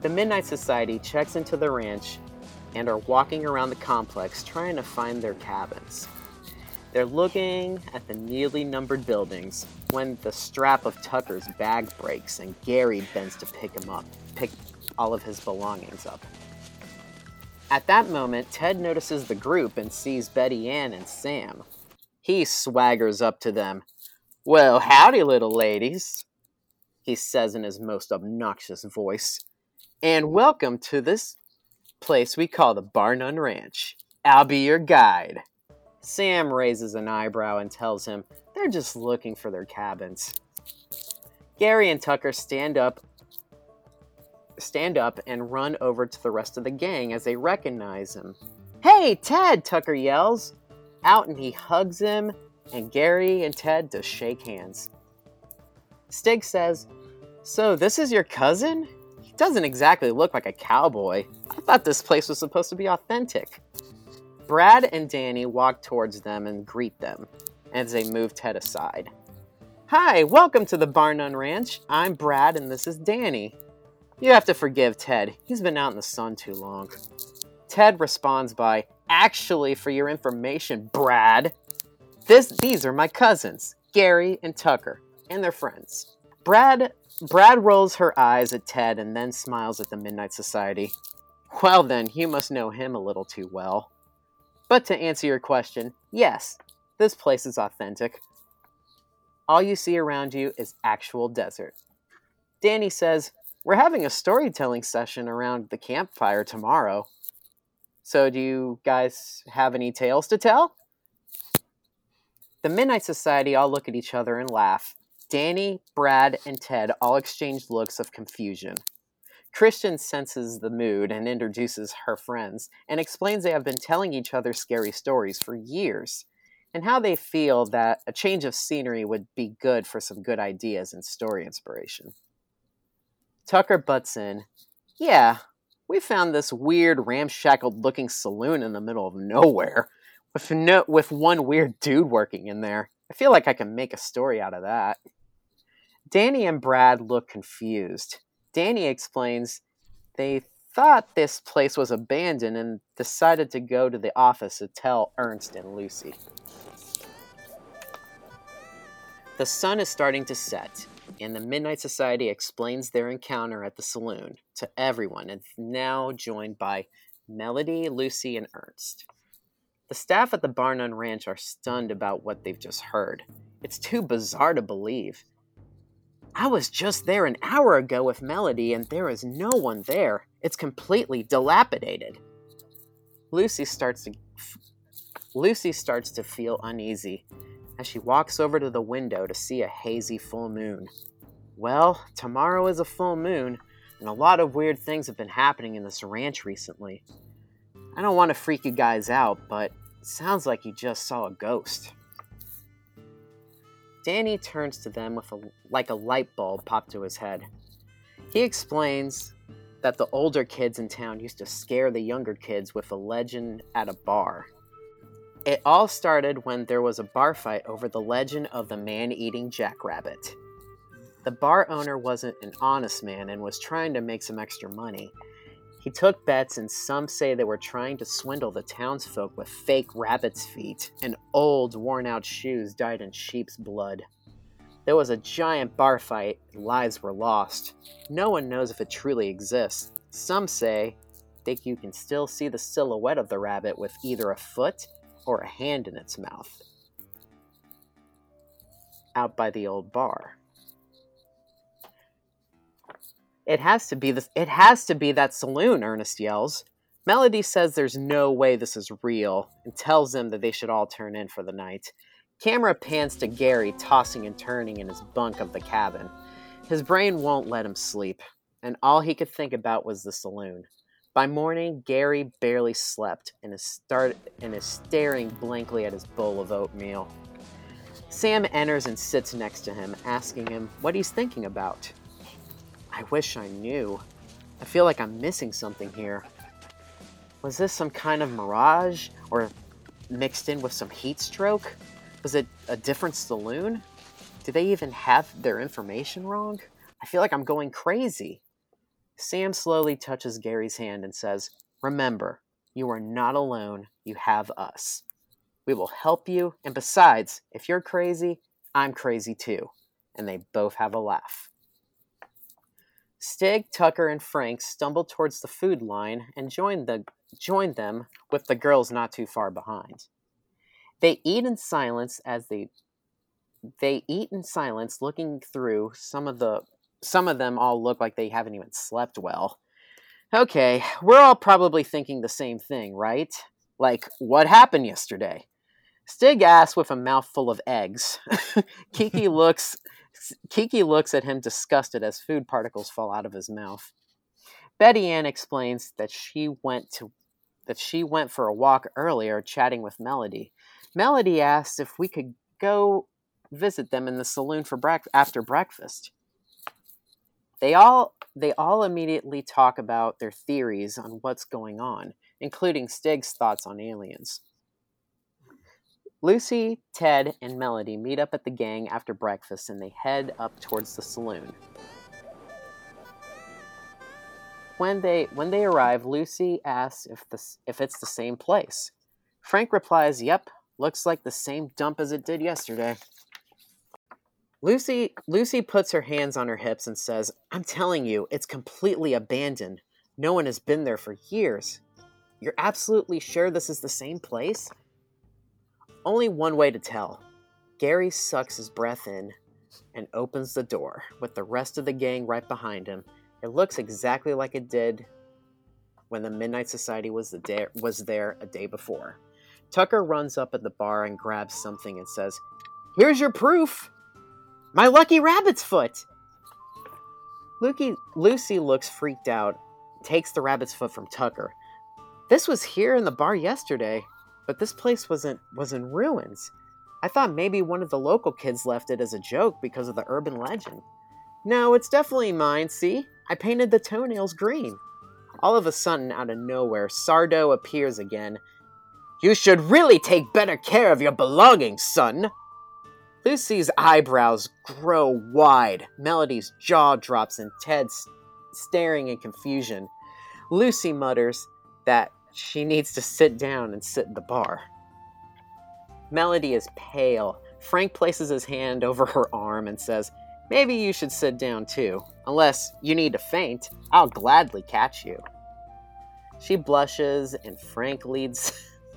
The Midnight Society checks into the ranch and are walking around the complex trying to find their cabins. They're looking at the neatly numbered buildings when the strap of Tucker's bag breaks and Gary bends to pick him up, pick all of his belongings up. At that moment, Ted notices the group and sees Betty Ann and Sam. He swaggers up to them. Well, howdy, little ladies, he says in his most obnoxious voice, and welcome to this place we call the Bar None Ranch. I'll be your guide. Sam raises an eyebrow and tells him they're just looking for their cabins. Gary and Tucker stand up stand up and run over to the rest of the gang as they recognize him. Hey, Ted! Tucker yells. Out and he hugs him, and Gary and Ted just shake hands. Stig says, So, this is your cousin? He doesn't exactly look like a cowboy. I thought this place was supposed to be authentic. Brad and Danny walk towards them and greet them as they move Ted aside. Hi, welcome to the Bar None Ranch. I'm Brad and this is Danny. You have to forgive Ted. He's been out in the sun too long. Ted responds by, Actually, for your information, Brad, this, these are my cousins, Gary and Tucker, and their friends. Brad, Brad rolls her eyes at Ted and then smiles at the Midnight Society. Well, then, you must know him a little too well. But to answer your question, yes, this place is authentic. All you see around you is actual desert. Danny says, We're having a storytelling session around the campfire tomorrow. So, do you guys have any tales to tell? The Midnight Society all look at each other and laugh. Danny, Brad, and Ted all exchange looks of confusion. Kristen senses the mood and introduces her friends and explains they have been telling each other scary stories for years and how they feel that a change of scenery would be good for some good ideas and story inspiration. Tucker butts in, Yeah, we found this weird ramshackled looking saloon in the middle of nowhere with no with one weird dude working in there. I feel like I can make a story out of that. Danny and Brad look confused. Danny explains they thought this place was abandoned and decided to go to the office to tell Ernst and Lucy. The sun is starting to set, and the Midnight Society explains their encounter at the saloon to everyone, and now joined by Melody, Lucy, and Ernst. The staff at the Bar None Ranch are stunned about what they've just heard. It's too bizarre to believe. I was just there an hour ago with Melody, and there is no one there. It's completely dilapidated. Lucy starts to Lucy starts to feel uneasy as she walks over to the window to see a hazy full moon. Well, tomorrow is a full moon, and a lot of weird things have been happening in this ranch recently. I don't want to freak you guys out, but sounds like you just saw a ghost. Danny turns to them with a, like a light bulb popped to his head. He explains that the older kids in town used to scare the younger kids with a legend at a bar. It all started when there was a bar fight over the legend of the man eating jackrabbit. The bar owner wasn't an honest man and was trying to make some extra money. He took bets, and some say they were trying to swindle the townsfolk with fake rabbit's feet and old, worn out shoes dyed in sheep's blood. There was a giant bar fight, and lives were lost. No one knows if it truly exists. Some say think you can still see the silhouette of the rabbit with either a foot or a hand in its mouth. Out by the old bar. It has to be this it has to be that saloon, Ernst yells. Melody says there's no way this is real and tells them that they should all turn in for the night. Camera pans to Gary tossing and turning in his bunk of the cabin. His brain won't let him sleep, and all he could think about was the saloon. By morning, Gary barely slept and is, start, and is staring blankly at his bowl of oatmeal. Sam enters and sits next to him, asking him what he's thinking about. I wish I knew. I feel like I'm missing something here. Was this some kind of mirage or mixed in with some heat stroke? Was it a different saloon? Do they even have their information wrong? I feel like I'm going crazy. Sam slowly touches Gary's hand and says, Remember, you are not alone. You have us. We will help you. And besides, if you're crazy, I'm crazy too. And they both have a laugh. Stig, Tucker, and Frank stumble towards the food line and join, the, join them with the girls not too far behind. They eat in silence as they they eat in silence, looking through some of the some of them all look like they haven't even slept well. Okay, we're all probably thinking the same thing, right? Like, what happened yesterday? Stig asks with a mouthful of eggs. [laughs] Kiki [laughs] looks Kiki looks at him disgusted as food particles fall out of his mouth. Betty Ann explains that she went to that she went for a walk earlier chatting with Melody. Melody asked if we could go visit them in the saloon for brec- after breakfast. They all they all immediately talk about their theories on what's going on, including Stig's thoughts on aliens. Lucy, Ted, and Melody meet up at the gang after breakfast and they head up towards the saloon. When they when they arrive, Lucy asks if the if it's the same place. Frank replies, "Yep, looks like the same dump as it did yesterday." Lucy Lucy puts her hands on her hips and says, "I'm telling you, it's completely abandoned. No one has been there for years. You're absolutely sure this is the same place?" Only one way to tell. Gary sucks his breath in and opens the door, with the rest of the gang right behind him. It looks exactly like it did when the Midnight Society was, the day, was there a day before. Tucker runs up at the bar and grabs something and says, Here's your proof! My lucky rabbit's foot! Lucy, Lucy looks freaked out, takes the rabbit's foot from Tucker. This was here in the bar yesterday, but this place wasn't was in ruins. I thought maybe one of the local kids left it as a joke because of the urban legend. No, it's definitely mine, see? I painted the toenails green. All of a sudden, out of nowhere, Sardo appears again. You should really take better care of your belongings, son. Lucy's eyebrows grow wide. Melody's jaw drops and Ted's staring in confusion. Lucy mutters that she needs to sit down and sit in the bar. Melody is pale. Frank places his hand over her arm and says, Maybe you should sit down too. Unless you need to faint, I'll gladly catch you. She blushes and Frank leads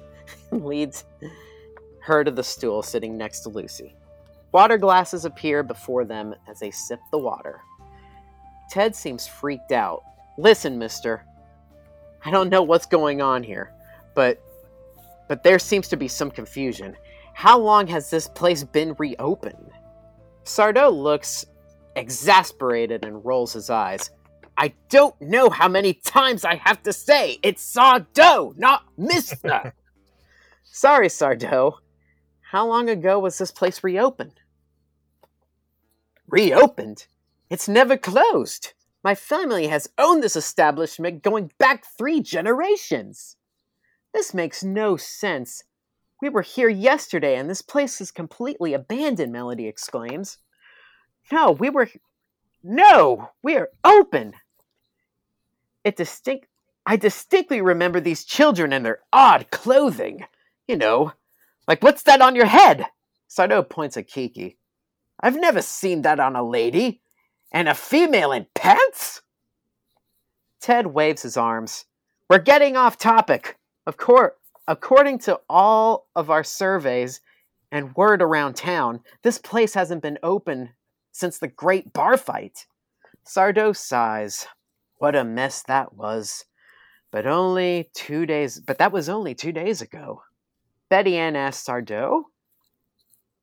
[laughs] leads her to the stool sitting next to Lucy. Water glasses appear before them as they sip the water. Ted seems freaked out. Listen, mister. I don't know what's going on here, but but there seems to be some confusion. How long has this place been reopened? Sardo looks exasperated and rolls his eyes. I don't know how many times I have to say it's Sardo, not Mister. [laughs] Sorry, Sardo. How long ago was this place reopened? Reopened? It's never closed. My family has owned this establishment going back three generations. This makes no sense. We were here yesterday and this place is completely abandoned, Melody exclaims. No, we were. No, we are open. It distinct. I distinctly remember these children and their odd clothing. You know, like what's that on your head? Sardo points at Kiki. I've never seen that on a lady. And a female in pants? Ted waves his arms. We're getting off topic. Of course, according to all of our surveys and word around town, this place hasn't been open since the great bar fight. Sardo sighs. What a mess that was. But only two days but that was only two days ago. Betty Ann asks Sardo,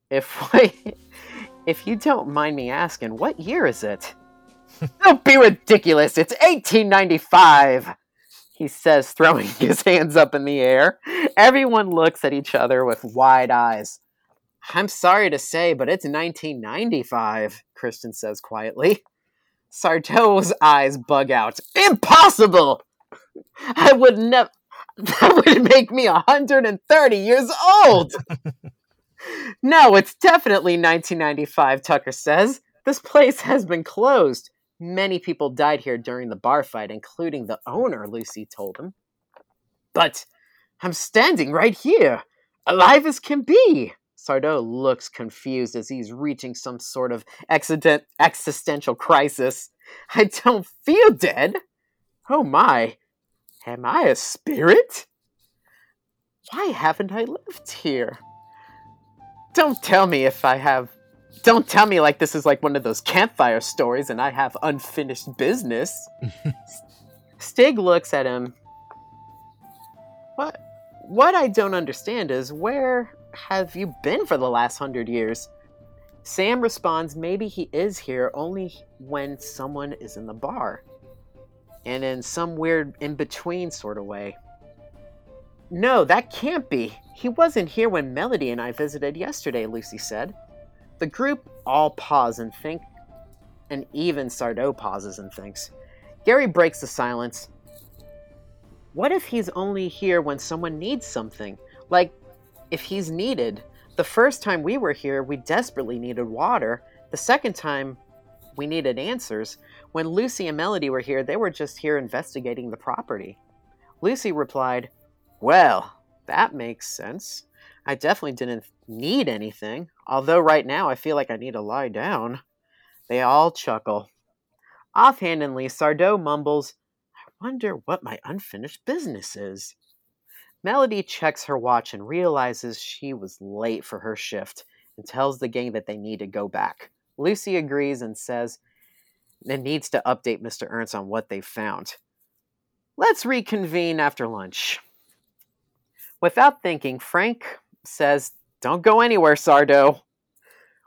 if [laughs] if you don't mind me asking, what year is it? [laughs] don't be ridiculous. It's 1895 he says, throwing [laughs] his hands up in the air. Everyone looks at each other with wide eyes. I'm sorry to say, but it's 1995, Kristen says quietly. Sardo's eyes bug out. Impossible! I would never. [laughs] That would make me 130 years old! [laughs] no, it's definitely 1995, Tucker says. This place has been closed. Many people died here during the bar fight, including the owner, Lucy told him. But I'm standing right here, alive as can be. Sardo looks confused as he's reaching some sort of accident, existential crisis. I don't feel dead. Oh my, am I a spirit? Why haven't I lived here? Don't tell me if I have don't tell me like this is like one of those campfire stories and I have unfinished business. [laughs] Stig looks at him. What what I don't understand is where have you been for the last hundred years? Sam responds, maybe he is here only when someone is in the bar. And in some weird in between sort of way. No, that can't be. He wasn't here when Melody and I visited yesterday, Lucy said. The group all pause and think, and even Sardo pauses and thinks. Gary breaks the silence. What if he's only here when someone needs something? Like, if he's needed. The first time we were here, we desperately needed water. The second time, we needed answers. When Lucy and Melody were here, they were just here investigating the property. Lucy replied, Well, that makes sense. I definitely didn't need anything, although right now I feel like I need to lie down. They all chuckle. Offhandedly, Sardo mumbles, I wonder what my unfinished business is. Melody checks her watch and realizes she was late for her shift and tells the gang that they need to go back. Lucy agrees and says it needs to update Mr. Ernst on what they found. Let's reconvene after lunch. Without thinking, Frank says, Don't go anywhere, Sardo.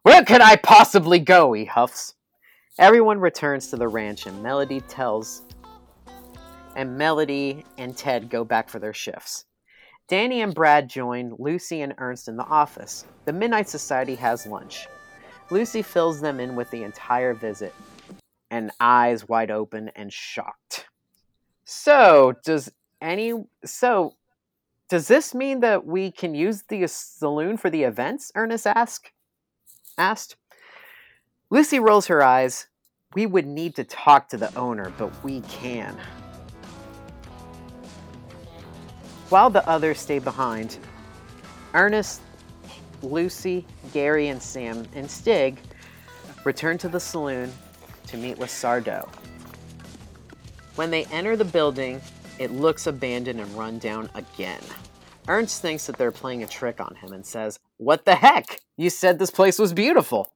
Where could I possibly go? he huffs. Everyone returns to the ranch and Melody tells and Melody and Ted go back for their shifts. Danny and Brad join Lucy and Ernst in the office. The Midnight Society has lunch. Lucy fills them in with the entire visit, and eyes wide open and shocked. So, does any so does this mean that we can use the saloon for the events? Ernst asked. Asked. Lucy rolls her eyes. We would need to talk to the owner, but we can. While the others stay behind, Ernst, Lucy, Gary, and Sam and Stig return to the saloon to meet with Sardo. When they enter the building, it looks abandoned and run down again. Ernst thinks that they're playing a trick on him and says, What the heck? You said this place was beautiful.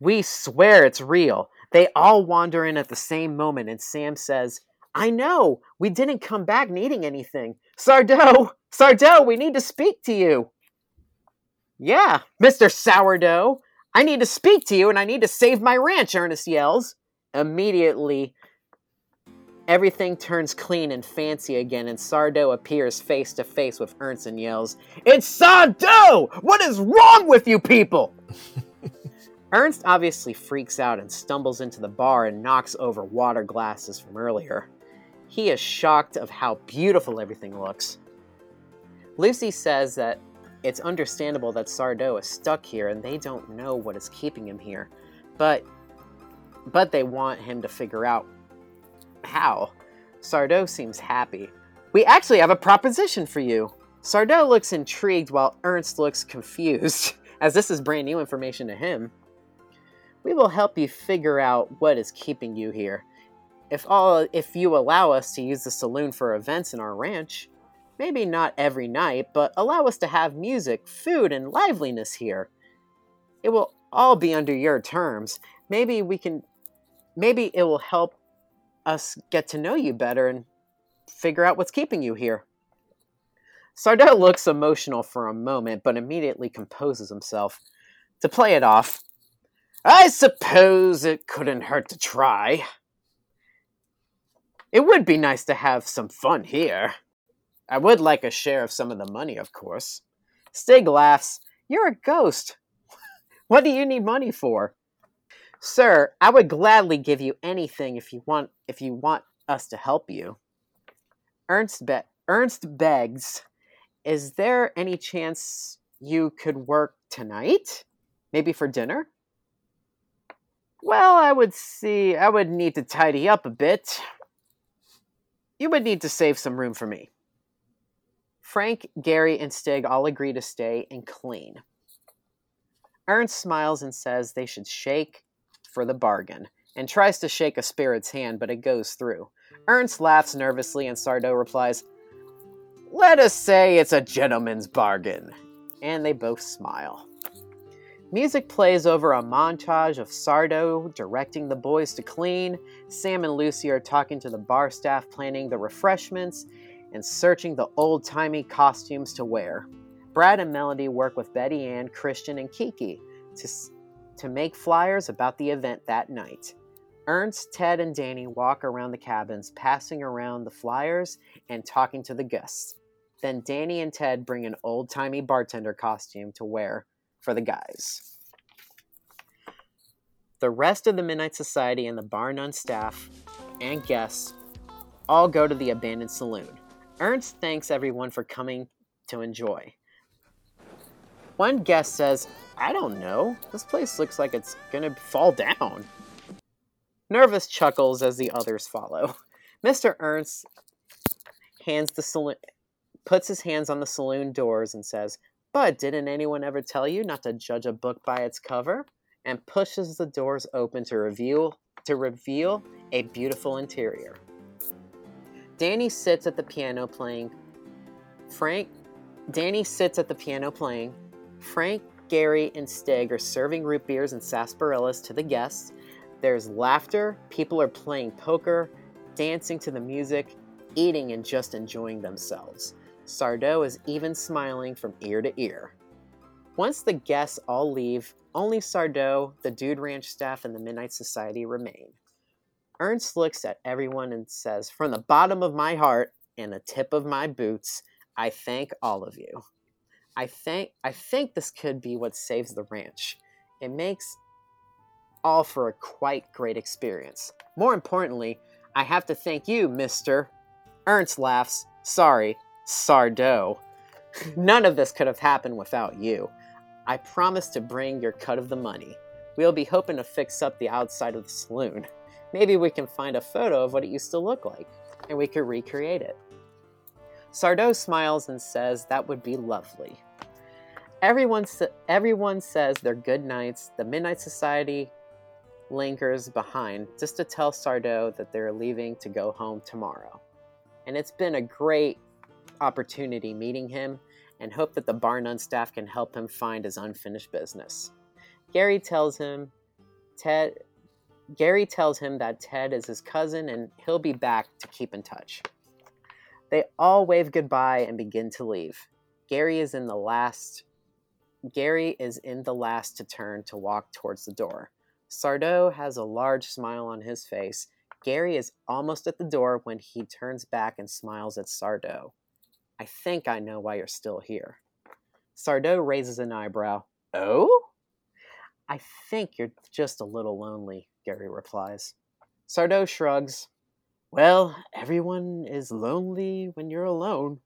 We swear it's real. They all wander in at the same moment, and Sam says, I know, we didn't come back needing anything. Sardo, Sardo, we need to speak to you. Yeah, Mr. Sourdough, I need to speak to you and I need to save my ranch, Ernst yells. Immediately, everything turns clean and fancy again, and Sardo appears face to face with Ernst and yells, It's Sardo! What is wrong with you people? [laughs] Ernst obviously freaks out and stumbles into the bar and knocks over water glasses from earlier. He is shocked of how beautiful everything looks. Lucy says that it's understandable that Sardo is stuck here and they don't know what is keeping him here, but but they want him to figure out how. Sardo seems happy. We actually have a proposition for you. Sardo looks intrigued while Ernst looks confused, [laughs] as this is brand new information to him. We will help you figure out what is keeping you here. If all if you allow us to use the saloon for events in our ranch, maybe not every night, but allow us to have music, food, and liveliness here. It will all be under your terms. Maybe we can maybe it will help us get to know you better and figure out what's keeping you here. Sardo looks emotional for a moment, but immediately composes himself. To play it off, I suppose it couldn't hurt to try. It would be nice to have some fun here. I would like a share of some of the money, of course. Stig laughs. You're a ghost. [laughs] what do you need money for? Sir, I would gladly give you anything if you want if you want us to help you. Ernst be- Ernst begs, is there any chance you could work tonight? Maybe for dinner? Well, I would see I would need to tidy up a bit. You would need to save some room for me. Frank, Gary, and Stig all agree to stay and clean. Ernst smiles and says they should shake for the bargain, and tries to shake a spirit's hand, but it goes through. Ernst laughs nervously, and Sardo replies, Let us say it's a gentleman's bargain. And they both smile. Music plays over a montage of Sardo directing the boys to clean. Sam and Lucy are talking to the bar staff, planning the refreshments and searching the old timey costumes to wear. Brad and Melody work with Betty Ann, Kristen, and Kiki to, to make flyers about the event that night. Ernst, Ted, and Danny walk around the cabins, passing around the flyers and talking to the guests. Then Danny and Ted bring an old timey bartender costume to wear for the guys. The rest of the Midnight Society and the Bar None staff and guests all go to the abandoned saloon. Ernst thanks everyone for coming to enjoy. One guest says, I don't know. This place looks like it's gonna fall down. Nervous chuckles as the others follow. [laughs] Mr. Ernst hands the saloon, puts his hands on the saloon doors and says, But didn't anyone ever tell you not to judge a book by its cover? And pushes the doors open to reveal to reveal a beautiful interior. Danny sits at the piano playing. Frank Danny sits at the piano playing. Frank, Gary, and Stig are serving root beers and sarsaparillas to the guests. There's laughter, people are playing poker, dancing to the music, eating and just enjoying themselves. Sardo is even smiling from ear to ear. Once the guests all leave, only Sardo, the Dude Ranch staff, and the Midnight Society remain. Ernst looks at everyone and says, From the bottom of my heart and the tip of my boots, I thank all of you. I think I think this could be what saves the ranch. It makes all for a quite great experience. More importantly, I have to thank you, Mr. Ernst laughs. Sorry, Sardo. [laughs] None of this could have happened without you. I promise to bring your cut of the money. We'll be hoping to fix up the outside of the saloon. Maybe we can find a photo of what it used to look like, and we could recreate it. Sardo smiles and says that would be lovely. Everyone, sa- everyone says their good nights. The Midnight Society lingers behind just to tell Sardo that they're leaving to go home tomorrow. And it's been a great opportunity meeting him and hope that the Bar None staff can help him find his unfinished business. Gary tells him Ted Gary tells him that Ted is his cousin and he'll be back to keep in touch. They all wave goodbye and begin to leave. Gary is in the last Gary is in the last to turn to walk towards the door. Sardo has a large smile on his face. Gary is almost at the door when he turns back and smiles at Sardo. I think I know why you're still here. Sardo raises an eyebrow. Oh? I think you're just a little lonely, Gary replies. Sardo shrugs. Well, everyone is lonely when you're alone.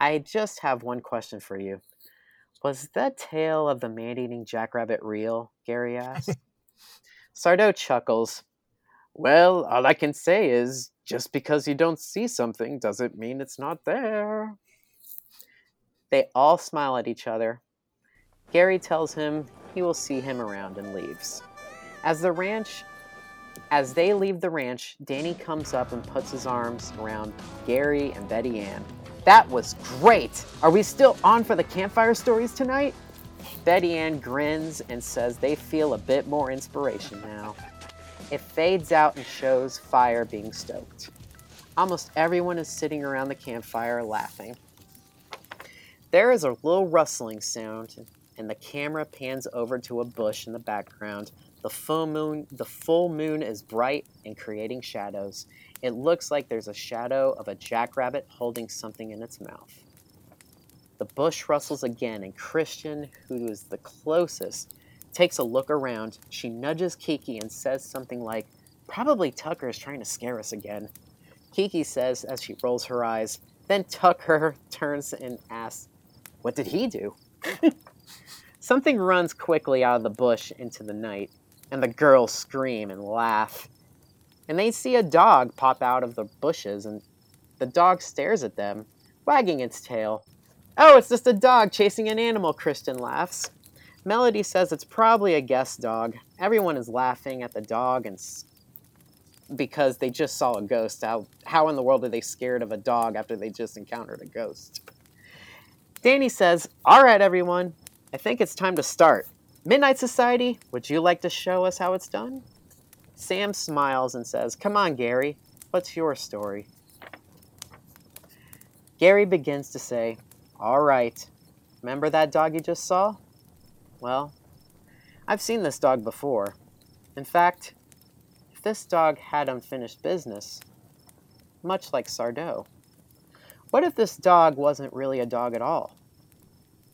I just have one question for you. Was that tale of the man eating jackrabbit real? Gary asks. [laughs] Sardo chuckles. Well, all I can say is just because you don't see something doesn't mean it's not there. They all smile at each other. Gary tells him he will see him around and leaves. As the ranch as they leave the ranch, Danny comes up and puts his arms around Gary and Betty Ann. That was great! Are we still on for the campfire stories tonight? Betty Ann grins and says they feel a bit more inspiration now. It fades out and shows fire being stoked. Almost everyone is sitting around the campfire laughing. There is a little rustling sound, and the camera pans over to a bush in the background. The full moon, the full moon is bright and creating shadows. It looks like there's a shadow of a jackrabbit holding something in its mouth. The bush rustles again, and Kristen, who is the closest, takes a look around. She nudges Kiki and says something like, Probably Tucker is trying to scare us again. Kiki says as she rolls her eyes. Then Tucker [laughs] turns and asks, What did he do? [laughs] Something runs quickly out of the bush into the night, and the girls scream and laugh. And they see a dog pop out of the bushes, and the dog stares at them, wagging its tail. Oh, it's just a dog chasing an animal, Kristen laughs. Melody says it's probably a guest dog. Everyone is laughing at the dog and s- because they just saw a ghost. How, how in the world are they scared of a dog after they just encountered a ghost? Danny says, All right, everyone, I think it's time to start. Midnight Society, would you like to show us how it's done? Sam smiles and says, Come on, Gary, what's your story? Gary begins to say, All right, remember that dog you just saw? Well, I've seen this dog before. In fact, if this dog had unfinished business, much like Sardo, what if this dog wasn't really a dog at all?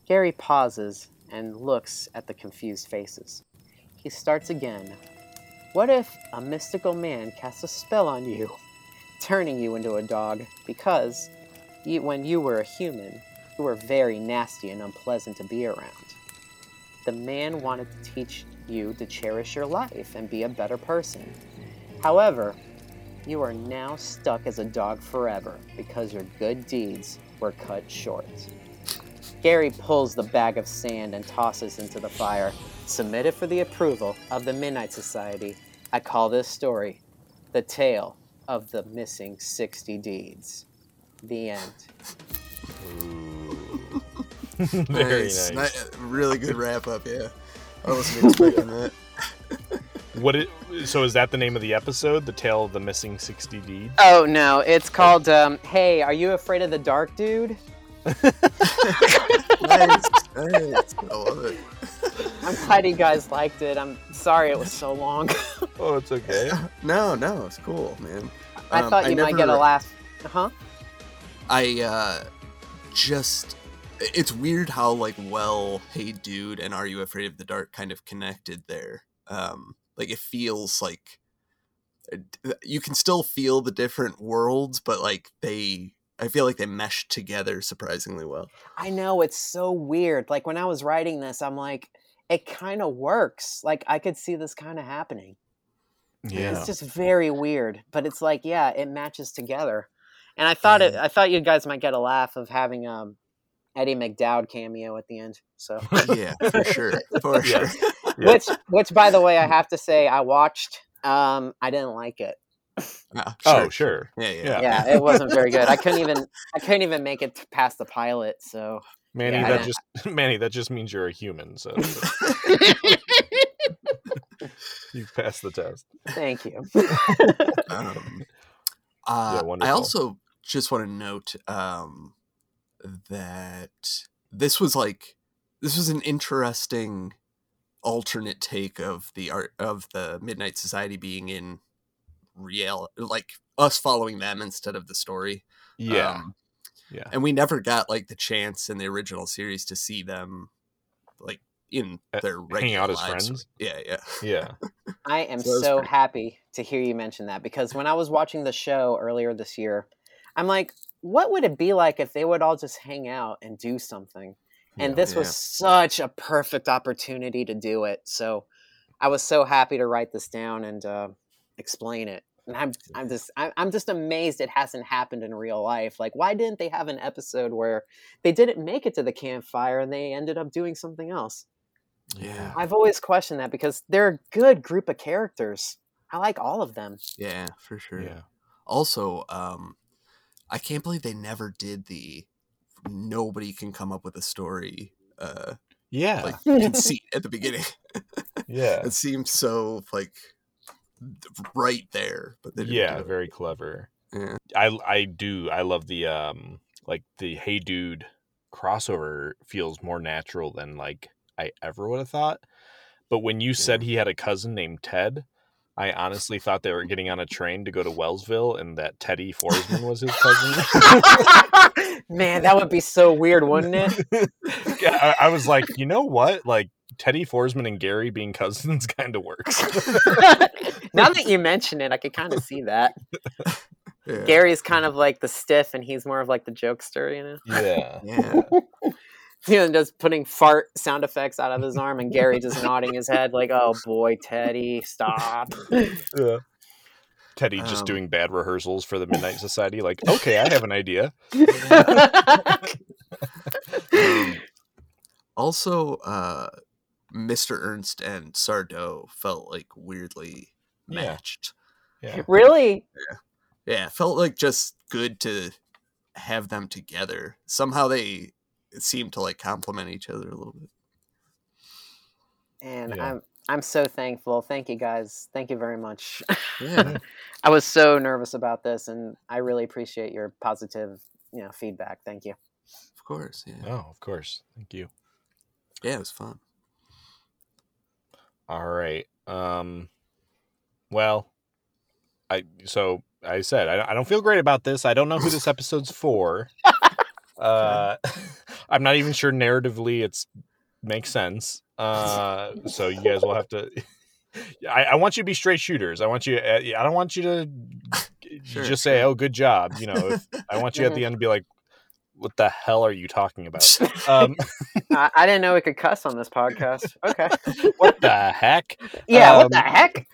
Gary pauses and looks at the confused faces. He starts again. What if a mystical man casts a spell on you, turning you into a dog because you, when you were a human, you were very nasty and unpleasant to be around? The man wanted to teach you to cherish your life and be a better person. However, you are now stuck as a dog forever because your good deeds were cut short. Gary pulls the bag of sand and tosses into the fire. Submitted for the approval of the Midnight Society, I call this story The Tale of the Missing 60 Deeds. The end. [laughs] Very nice. Ni- really good wrap up, yeah. I wasn't expecting that. [laughs] What it, so is that the name of the episode? The Tale of the Missing 60 Deeds? Oh no, it's called um, Hey, Are You Afraid of the Dark, Dude? Nice, nice. I love it. I'm glad you guys liked it. I'm sorry it was so long. [laughs] Oh, it's okay. [laughs] No, no, it's cool, man. I Um, thought you might get a never- laugh. Huh? I uh just it's weird how like well Hey Dude and Are You Afraid of the Dark kind of connected there. Um like it feels like you can still feel the different worlds but like they I feel like they mesh together surprisingly well. I know it's so weird. Like when I was writing this, I'm like, it kind of works. Like I could see this kind of happening. Yeah. It's just very weird, but it's like, yeah, it matches together. And I thought it. I thought you guys might get a laugh of having um Eddie McDowd cameo at the end. So, [laughs] yeah, for sure. For [laughs] sure. Yes. Yeah. which, which, by the way, I have to say, I watched. Um, I didn't like it. Ah, Oh, sure. Yeah, yeah. Yeah. Yeah, it wasn't very good. I couldn't even. I couldn't even make it past the pilot. So, Manny, Yeah, that just [laughs] Manny, that just means you're a human, so [laughs] [laughs] you passed the test. thank you. Um, uh, I also just want to note um, that this was like this was an interesting alternate take of the art of the Midnight Society being in real, like us following them instead of the story. Yeah. Um, yeah. and we never got like the chance in the original series to see them like in Uh, their hang regular out as lives. friends? Yeah, yeah. Yeah. [laughs] I am So so pretty- happy to hear you mention that because when I was watching the show earlier this year, I'm like, what would it be like if they would all just hang out and do something? And Yeah. this was such a perfect opportunity to do it. So I was so happy to write this down and uh, explain it. And I'm, I'm just, I'm, I'm just amazed it hasn't happened in real life. Like, why didn't they have an episode where they didn't make it to the campfire and they ended up doing something else? Yeah. I've always questioned that because they're a good group of characters. I like all of them. Yeah, for sure. Yeah. Also, um, I can't believe they never did the nobody can come up with a story uh Yeah. like [laughs] conceit at the beginning. yeah. [laughs] It seems so like right there, but they didn't Yeah, very clever. Yeah. I I do I love the um like the hey dude crossover feels more natural than like I ever would have thought. But when you said he had a cousin named Ted, I honestly thought they were [laughs] getting on a train to go to Wellsville and that Teddy Forsman was his cousin. [laughs] Man, that would be so weird, wouldn't it? [laughs] yeah, I, I was like, you know what? Like Teddy Forsman and Gary being cousins [laughs] kind of works. [laughs] now that you mention it, I could kind of see that. [laughs] Yeah. Gary's kind of like the stiff, and he's more of like the jokester, you know. yeah. Yeah. You know, just putting fart sound effects out of his arm, and Gary just nodding his head like, "Oh boy, Teddy, stop." Yeah. Teddy just Um, doing bad rehearsals for the Midnight Society. Like, okay, I have an idea. Um, also, uh Mr. Ernst and Sardo felt like weirdly matched. Yeah. really? Yeah, it felt like just good to have them together. Somehow they seem to like complement each other a little bit. And Yeah. I'm I'm so thankful. Thank you guys. Thank you very much. Yeah. [laughs] I was so nervous about this, and I really appreciate your positive, you know, feedback. Thank you. of course. Yeah. Oh, of course. Thank you. Yeah, it was fun. All right. Um well, I so I said I, I don't feel great about this. I don't know who this episode's for. [laughs] Uh, [laughs] I'm not even sure narratively it's makes sense. Uh, so you guys will have to. [laughs] I, I want you to be straight shooters. I want you. uh, I don't want you to Sure, just say, "Oh, good job." You know, if, I want you at the end to be like, "What the hell are you talking about?" [laughs] Um, I, I didn't know we could cuss on this podcast. Okay. [laughs] what the heck? Yeah. what the Um, heck?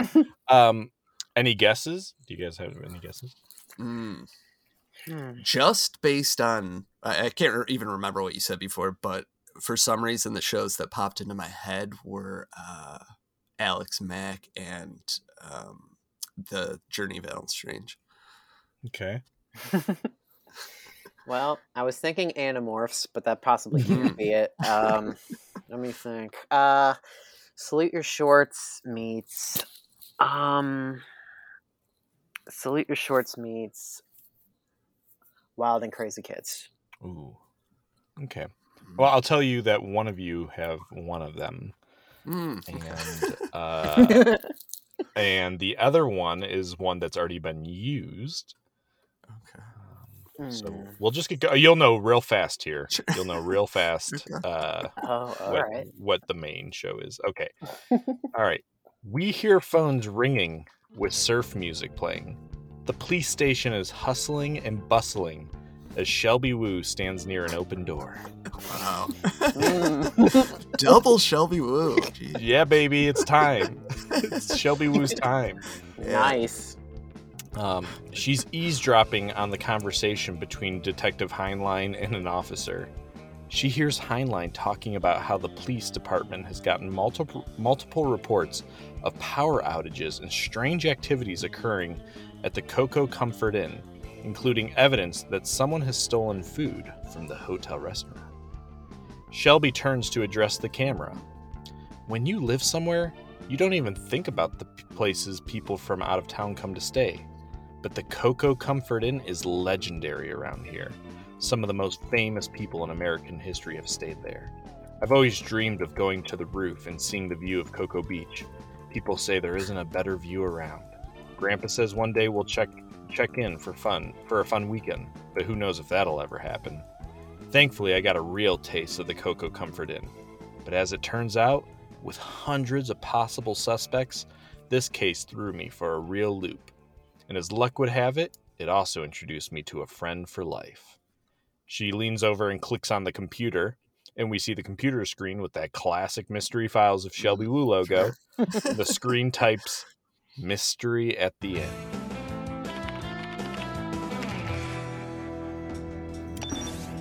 Um, any guesses? Do you guys have any guesses? Mm. Hmm. Just based on, I, I can't re- even remember what you said before, but for some reason, the shows that popped into my head were uh, Alex Mack and um, the Journey of Allen Strange. Okay. [laughs] Well, I was thinking Animorphs, but that possibly can't be it. Um, let me think. Uh, Salute Your Shorts meets. Um, Salute Your Shorts meets Wild and Crazy Kids. Ooh. Okay. Well, I'll tell you that one of you have one of them, Mm. and [laughs] uh, and the other one is one that's already been used. Okay. So Hmm. we'll just get go- you'll know real fast here. [laughs] You'll know real fast uh, Oh, what, right. what the main show is. Okay. [laughs] All right. We hear phones ringing with surf music playing. The police station is hustling and bustling as Shelby Woo stands near an open door. Wow. Mm. [laughs] Double Shelby Woo. Gee. Yeah, baby, it's time. it's Shelby Woo's time. Yeah. nice. Um, she's eavesdropping on the conversation between Detective Hineline and an officer. She hears Hineline talking about how the police department has gotten multiple multiple reports of power outages and strange activities occurring at the Coco Comfort Inn, including evidence that someone has stolen food from the hotel restaurant. Shelby turns to address the camera. When you live somewhere, you don't even think about the places people from out of town come to stay. But the Coco Comfort Inn is legendary around here. Some of the most famous people in American history have stayed there. I've always dreamed of going to the roof and seeing the view of Cocoa Beach. People say there isn't a better view around. Grandpa says one day we'll check check in for fun for a fun weekend, but who knows if that'll ever happen. Thankfully, I got a real taste of the Coco Comfort Inn. But as it turns out, with hundreds of possible suspects, this case threw me for a real loop. And as luck would have it, it also introduced me to a friend for life. She leans over and clicks on the computer, and we see the computer screen with that classic Mystery Files of Shelby Woo logo. [laughs] the screen types Mystery at the End.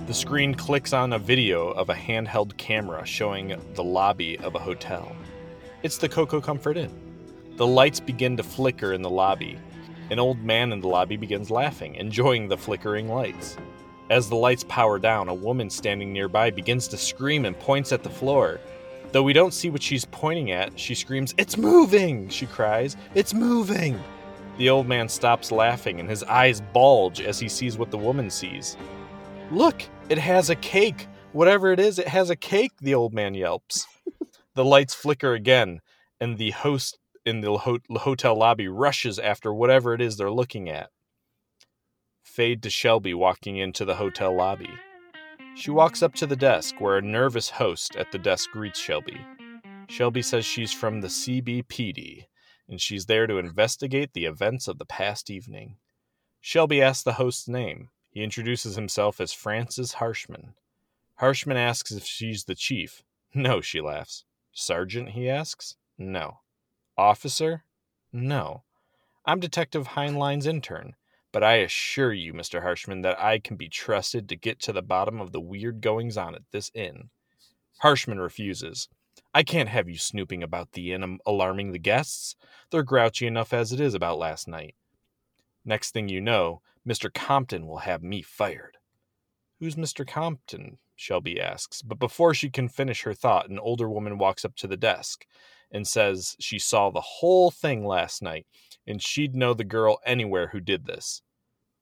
The screen clicks on a video of a handheld camera showing the lobby of a hotel. It's the Coco Comfort Inn. The lights begin to flicker in the lobby. An old man in the lobby begins laughing, enjoying the flickering lights. As the lights power down, a woman standing nearby begins to scream and points at the floor. Though we don't see what she's pointing at, she screams, It's moving! She cries, It's moving! The old man stops laughing and his eyes bulge as he sees what the woman sees. Look, it has a cake! Whatever it is, it has a cake, the old man yelps. the lights flicker again, and the host in the ho- hotel lobby rushes after whatever it is they're looking at. Fade to Shelby walking into the hotel lobby. She walks up to the desk where a nervous host at the desk greets Shelby. Shelby says she's from the CBPD and she's there to investigate the events of the past evening. Shelby asks the host's name. He introduces himself as Francis Harshman. Harshman asks if she's the chief. No, she laughs. Sergeant, he asks. No. Officer? No. I'm Detective Hineline's intern, but I assure you, Mr. Harshman, that I can be trusted to get to the bottom of the weird goings on at this inn. Harshman refuses. I can't have you snooping about the inn, um, alarming the guests. They're grouchy enough as it is about last night. Next thing you know, Mr. Compton will have me fired. Who's Mr. Compton? Shelby asks. But before she can finish her thought, an older woman walks up to the desk and says she saw the whole thing last night and she'd know the girl anywhere who did this.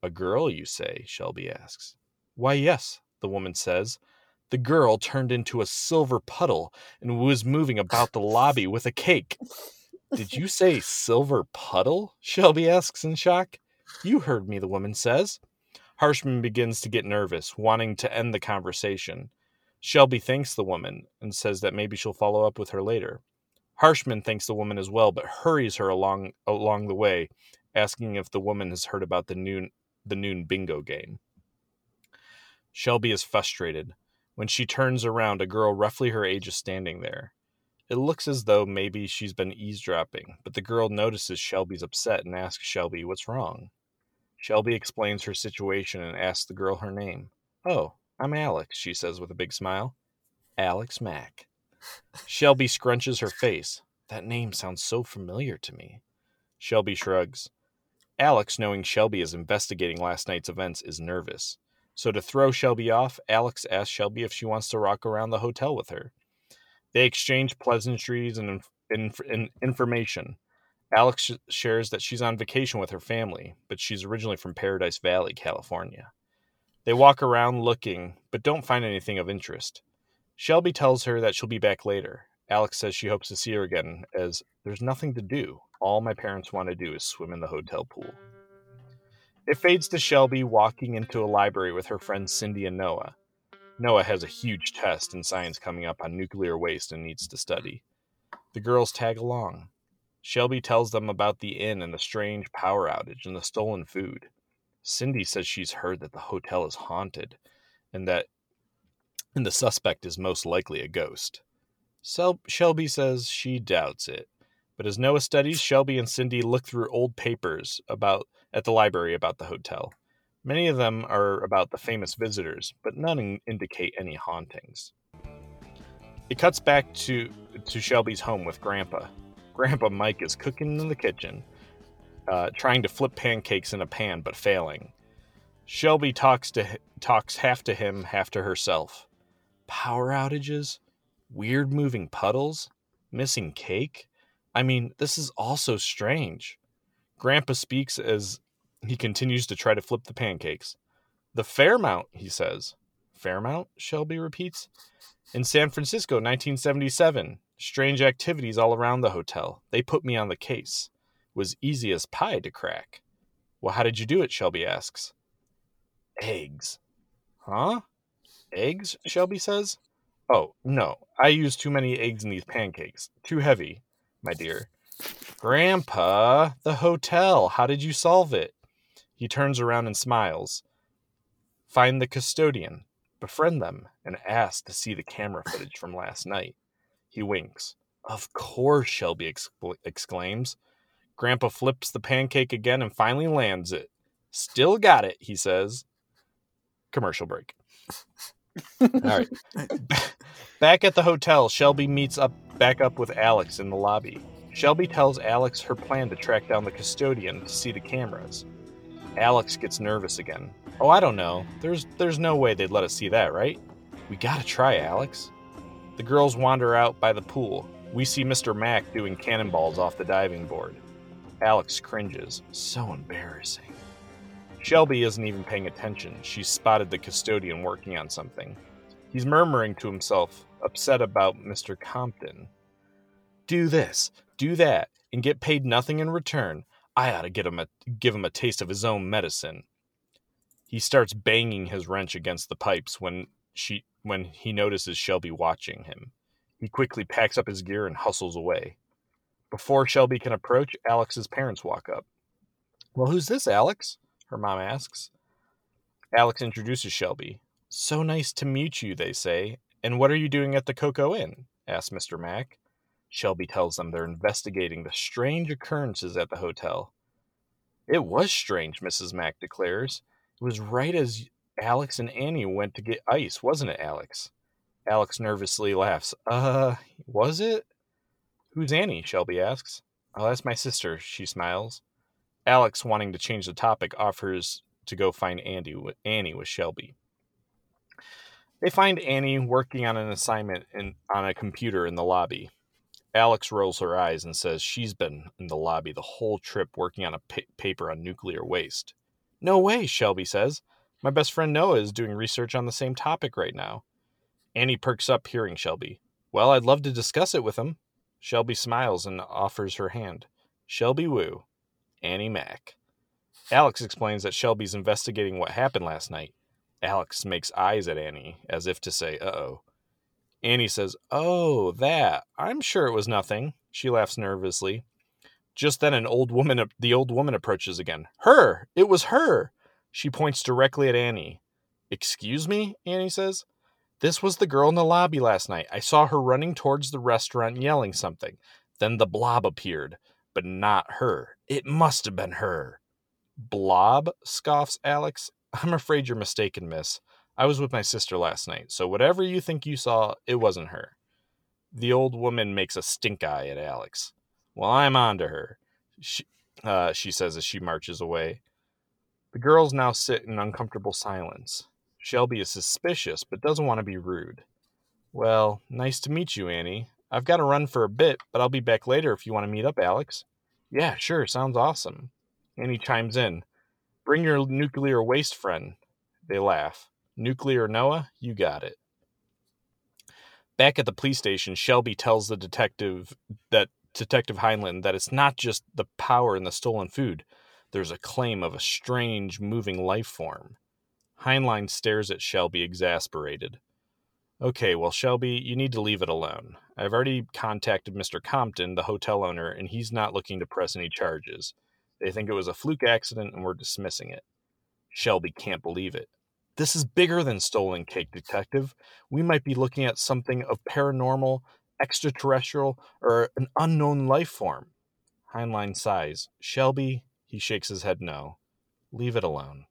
A girl, you say? Shelby asks. Why, yes, the woman says. The girl turned into a silver puddle and was moving about the lobby with a cake. Did you say silver puddle? Shelby asks in shock. You heard me, the woman says. Harshman begins to get nervous, wanting to end the conversation. Shelby thanks the woman and says that maybe she'll follow up with her later. Harshman thanks the woman as well, but hurries her along along the way, asking if the woman has heard about the noon the noon bingo game. Shelby is frustrated. When she turns around, a girl roughly her age is standing there. It looks as though maybe she's been eavesdropping, but the girl notices Shelby's upset and asks Shelby what's wrong. Shelby explains her situation and asks the girl her name. Oh, I'm Alex, she says with a big smile. Alex Mack. Shelby scrunches her face. That name sounds so familiar to me. Shelby shrugs. Alex, knowing Shelby is investigating last night's events, is nervous. So to throw Shelby off, Alex asks Shelby if she wants to rock around the hotel with her. They exchange pleasantries and, inf- and information. Alex sh- shares that she's on vacation with her family, but she's originally from Paradise Valley, California. They walk around looking, but don't find anything of interest. Shelby tells her that she'll be back later. Alex says she hopes to see her again, as there's nothing to do. All my parents want to do is swim in the hotel pool. It fades to Shelby walking into a library with her friends Cindy and Noah. Noah has a huge test in science coming up on nuclear waste and needs to study. The girls tag along. Shelby tells them about the inn and the strange power outage and the stolen food. Cindy says she's heard that the hotel is haunted and that and the suspect is most likely a ghost. Sel- Shelby says she doubts it. But as Noah studies, Shelby and Cindy look through old papers about at the library about the hotel. Many of them are about the famous visitors, but none indicate any hauntings. It cuts back to, to Shelby's home with Grandpa. Grandpa Mike is cooking in the kitchen, uh, trying to flip pancakes in a pan, but failing. Shelby talks to talks half to him, half to herself. Power outages, weird moving puddles, missing cake. I mean, this is also strange. Grandpa speaks as he continues to try to flip the pancakes. The Fairmount, he says. Fairmount? Shelby repeats. In San Francisco, 1977. Strange activities all around the hotel. They put me on the case. Was easy as pie to crack. Well, how did you do it? Shelby asks. Eggs. Huh? Eggs? Shelby says. Oh, no. I used too many eggs in these pancakes. Too heavy, my dear. Grandpa, the hotel. How did you solve it? He turns around and smiles. Find the custodian, befriend them, and ask to see the camera footage from last night. He winks. Of course, Shelby excla- exclaims. Grandpa flips the pancake again and finally lands it. Still got it, he says. Commercial break. All right. [laughs] Back at the hotel, Shelby meets up back up with Alex in the lobby. Shelby tells Alex her plan to track down the custodian to see the cameras. Alex gets nervous again. Oh, I don't know. There's there's no way they'd let us see that, right? We gotta try, Alex. The girls wander out by the pool. We see Mr. Mack doing cannonballs off the diving board. Alex cringes. So embarrassing. Shelby isn't even paying attention. She's spotted the custodian working on something. He's murmuring to himself, upset about Mr. Compton. Do this, do that, and get paid nothing in return. I ought to get him a, give him a taste of his own medicine. He starts banging his wrench against the pipes when she when he notices Shelby watching him. He quickly packs up his gear and hustles away. Before Shelby can approach, Alex's parents walk up. Well, who's this, Alex? Her mom asks. Alex introduces Shelby. So nice to meet you, they say. And what are you doing at the Coco Inn? asks Mr. Mack. Shelby tells them they're investigating the strange occurrences at the hotel. It was strange, Mrs. Mack declares. It was right as Alex and Annie went to get ice, wasn't it, Alex? Alex nervously laughs. Uh, was it? Who's Annie? Shelby asks. I'll ask my sister, she smiles. Alex, wanting to change the topic, offers to go find Andy Annie with Shelby. They find Annie working on an assignment in, on a computer in the lobby. Alex rolls her eyes and says she's been in the lobby the whole trip working on a pa- paper on nuclear waste. No way, Shelby says. My best friend Noah is doing research on the same topic right now. Annie perks up hearing Shelby. Well, I'd love to discuss it with him. Shelby smiles and offers her hand. Shelby Woo, Annie Mack. Alex explains that Shelby's investigating what happened last night. Alex makes eyes at Annie as if to say, uh oh. Annie says, Oh, that. I'm sure it was nothing. She laughs nervously. Just then, an old woman, the old woman approaches again. Her! It was her! She points directly at Annie. Excuse me? Annie says. This was the girl in the lobby last night. I saw her running towards the restaurant yelling something. Then the blob appeared, but not her. It must have been her. Blob? scoffs Alex. [laughs] I'm afraid you're mistaken, miss. I was with my sister last night, so whatever you think you saw, it wasn't her. The old woman makes a stink eye at Alex. Well, I'm on to her, she, uh, she says as she marches away. The girls now sit in uncomfortable silence. Shelby is suspicious, but doesn't want to be rude. Well, nice to meet you, Annie. I've got to run for a bit, but I'll be back later if you want to meet up, Alex. Yeah, sure, sounds awesome. Annie chimes in. Bring your nuclear waste friend. They laugh. Nuclear Noah, you got it. Back at the police station, Shelby tells the detective that Detective Hineline that it's not just the power in the stolen food. There's a claim of a strange moving life form. Hineline stares at Shelby, exasperated. Okay, well, Shelby, you need to leave it alone. I've already contacted Mr. Compton, the hotel owner, and he's not looking to press any charges. They think it was a fluke accident and we're dismissing it. Shelby can't believe it. This is bigger than stolen cake, detective. We might be looking at something of paranormal, extraterrestrial, or an unknown life form. Hineline sighs. Shelby, he shakes his head no. Leave it alone.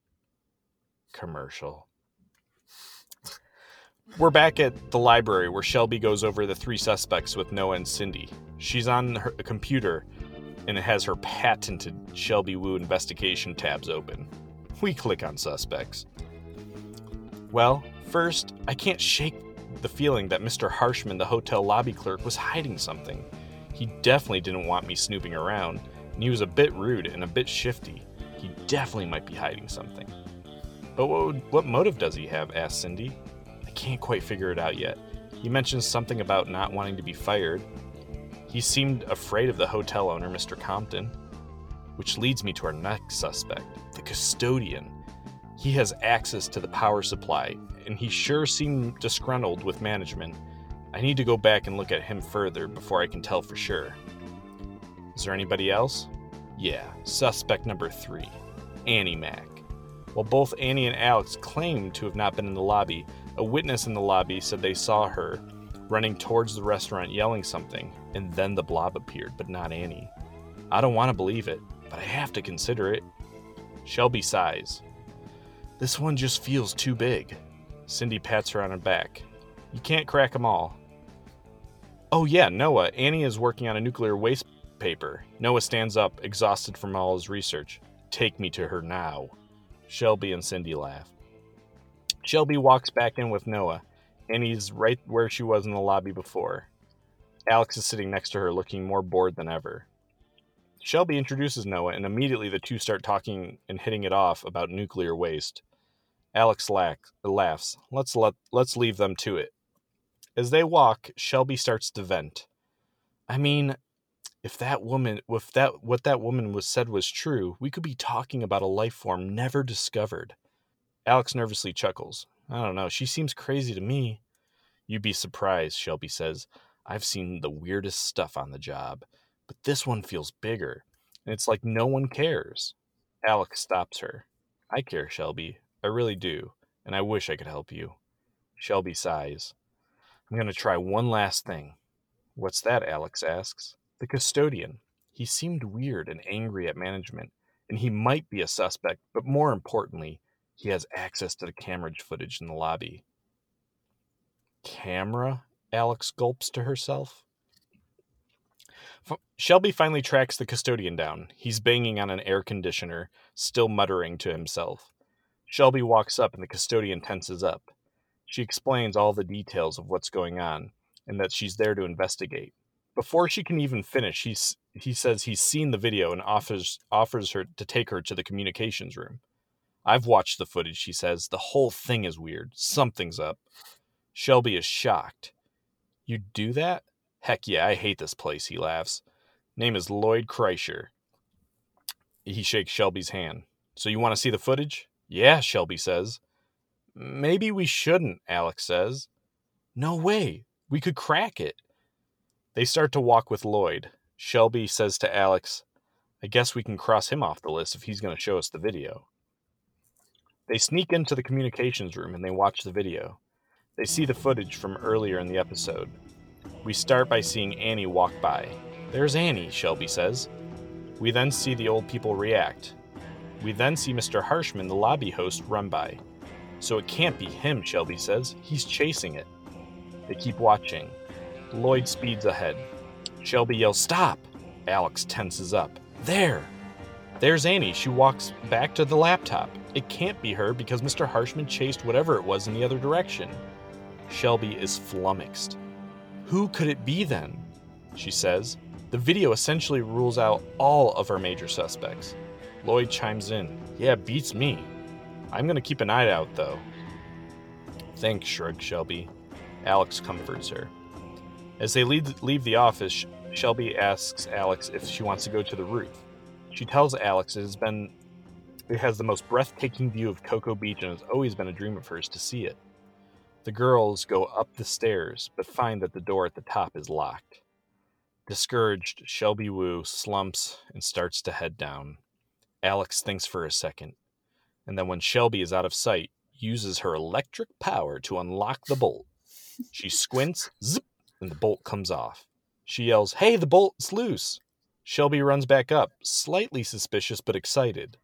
Commercial. We're back at the library where Shelby goes over the three suspects with Noah and Cindy. She's on her computer and it has her patented Shelby Woo investigation tabs open. We click on suspects. Well, first, I can't shake the feeling that Mr. Harshman, the hotel lobby clerk, was hiding something. He definitely didn't want me snooping around, and he was a bit rude and a bit shifty. He definitely might be hiding something. But what, would, what motive does he have? asked Cindy. Can't quite figure it out yet. He mentions something about not wanting to be fired. He seemed afraid of the hotel owner, Mr. Compton. Which leads me to our next suspect, the custodian. He has access to the power supply, and he sure seemed disgruntled with management. I need to go back and look at him further before I can tell for sure. Is there anybody else? Yeah, suspect number three, Annie Mack. While both Annie and Alex claimed to have not been in the lobby, a witness in the lobby said they saw her running towards the restaurant yelling something, and then the blob appeared, but not Annie. I don't want to believe it, but I have to consider it. Shelby sighs. This one just feels too big. Cindy pats her on her back. You can't crack 'em all. Oh, yeah, Noah. Annie is working on a nuclear waste paper. Noah stands up, exhausted from all his research. Take me to her now. Shelby and Cindy laugh. Shelby walks back in with Noah. and he's right where she was in the lobby before. Alex is sitting next to her, looking more bored than ever. Shelby introduces Noah, and immediately the two start talking and hitting it off about nuclear waste. Alex laughs. Let's let let's leave them to it. As they walk, Shelby starts to vent. I mean, if that woman if that what that woman was said was true, we could be talking about a life form never discovered. Alex nervously chuckles. I don't know, she seems crazy to me. You'd be surprised, Shelby says. I've seen the weirdest stuff on the job, but this one feels bigger, and it's like no one cares. Alex stops her. I care, Shelby. I really do, and I wish I could help you. Shelby sighs. I'm going to try one last thing. What's that? Alex asks. The custodian. He seemed weird and angry at management, and he might be a suspect, but more importantly, he has access to the camera footage in the lobby. Camera? Alex gulps to herself. F- Shelby finally tracks the custodian down. He's banging on an air conditioner, still muttering to himself. Shelby walks up and the custodian tenses up. She explains all the details of what's going on and that she's there to investigate. Before she can even finish, he's, he says he's seen the video and offers offers her to take her to the communications room. I've watched the footage, she says. The whole thing is weird. Something's up. Shelby is shocked. You do that? Heck yeah, I hate this place, he laughs. Name is Lloyd Kreischer. He shakes Shelby's hand. So you want to see the footage? Yeah, Shelby says. Maybe we shouldn't, Alex says. No way. We could crack it. They start to walk with Lloyd. Shelby says to Alex, I guess we can cross him off the list if he's going to show us the video. They sneak into the communications room and they watch the video. They see the footage from earlier in the episode. We start by seeing Annie walk by. There's Annie, Shelby says. We then see the old people react. We then see Mr. Harshman, the lobby host, run by. So it can't be him, Shelby says. He's chasing it. They keep watching. Lloyd speeds ahead. Shelby yells, Stop! Alex tenses up. There! There's Annie. She walks back to the laptop. It can't be her because Mr. Harshman chased whatever it was in the other direction. Shelby is flummoxed. Who could it be then? She says. The video essentially rules out all of our major suspects. Lloyd chimes in. Yeah, beats me. I'm gonna keep an eye out, though. Thanks, shrugs Shelby. Alex comforts her. As they leave, leave the office, Shelby asks Alex if she wants to go to the roof. She tells Alex it has been it has the most breathtaking view of Cocoa Beach and has always been a dream of hers to see it. The girls go up the stairs, but find that the door at the top is locked. Discouraged, Shelby Woo slumps and starts to head down. Alex thinks for a second, and then when Shelby is out of sight, uses her electric power to unlock the bolt. She squints, zip, and the bolt comes off. She yells, Hey, the bolt's loose! Shelby runs back up, slightly suspicious but excited.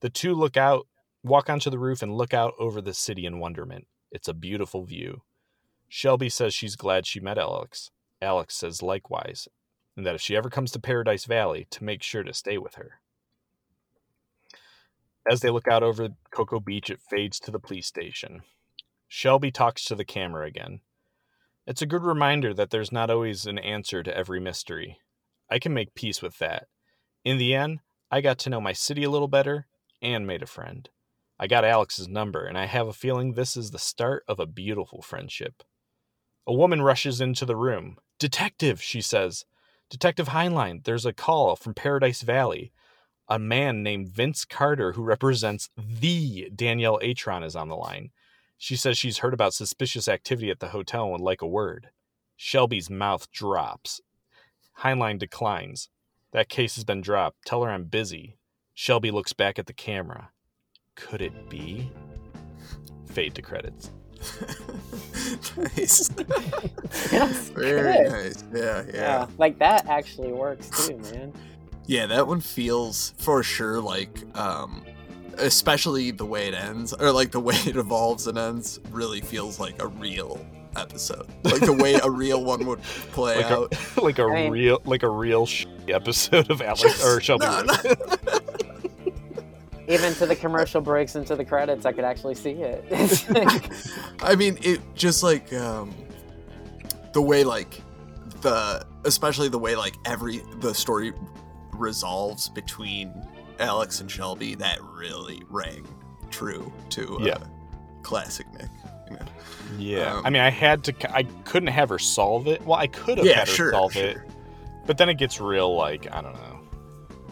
The two look out, walk onto the roof, and look out over the city in wonderment. It's a beautiful view. Shelby says she's glad she met Alex. Alex says likewise, and that if she ever comes to Paradise Valley, to make sure to stay with her. As they look out over Cocoa Beach, it fades to the police station. Shelby talks to the camera again. It's a good reminder that there's not always an answer to every mystery. I can make peace with that. In the end, I got to know my city a little better and made a friend. I got Alex's number, and I have a feeling this is the start of a beautiful friendship. A woman rushes into the room. Detective, she says. Detective Hineline, there's a call from Paradise Valley. A man named Vince Carter, who represents the Danielle Atron, is on the line. She says she's heard about suspicious activity at the hotel and would like a word. Shelby's mouth drops. Hineline declines. That case has been dropped. Tell her I'm busy. Shelby looks back at the camera. Could it be? Fade to credits. [laughs] nice. Very good. nice. Yeah, yeah, Yeah, like that actually works too, man. Yeah, that one feels for sure like um especially the way it ends or like the way it evolves and ends really feels like a real episode. Like the way a real one would play Like out. a, [laughs] like a I mean- real like a real sh- episode of Alex or Shelby. No, no. [laughs] Even to the commercial breaks and to the credits, I could actually see it. Like- [laughs] I mean, it just like um, the way like the especially the way like every the story resolves between Alex and Shelby that really rang true to uh, Yeah. classic Nick. You know? Yeah, Um, I mean, I had to. I couldn't have her solve it. Well, I could have Yeah, had her sure, solve sure. it, but then it gets real. Like I don't know,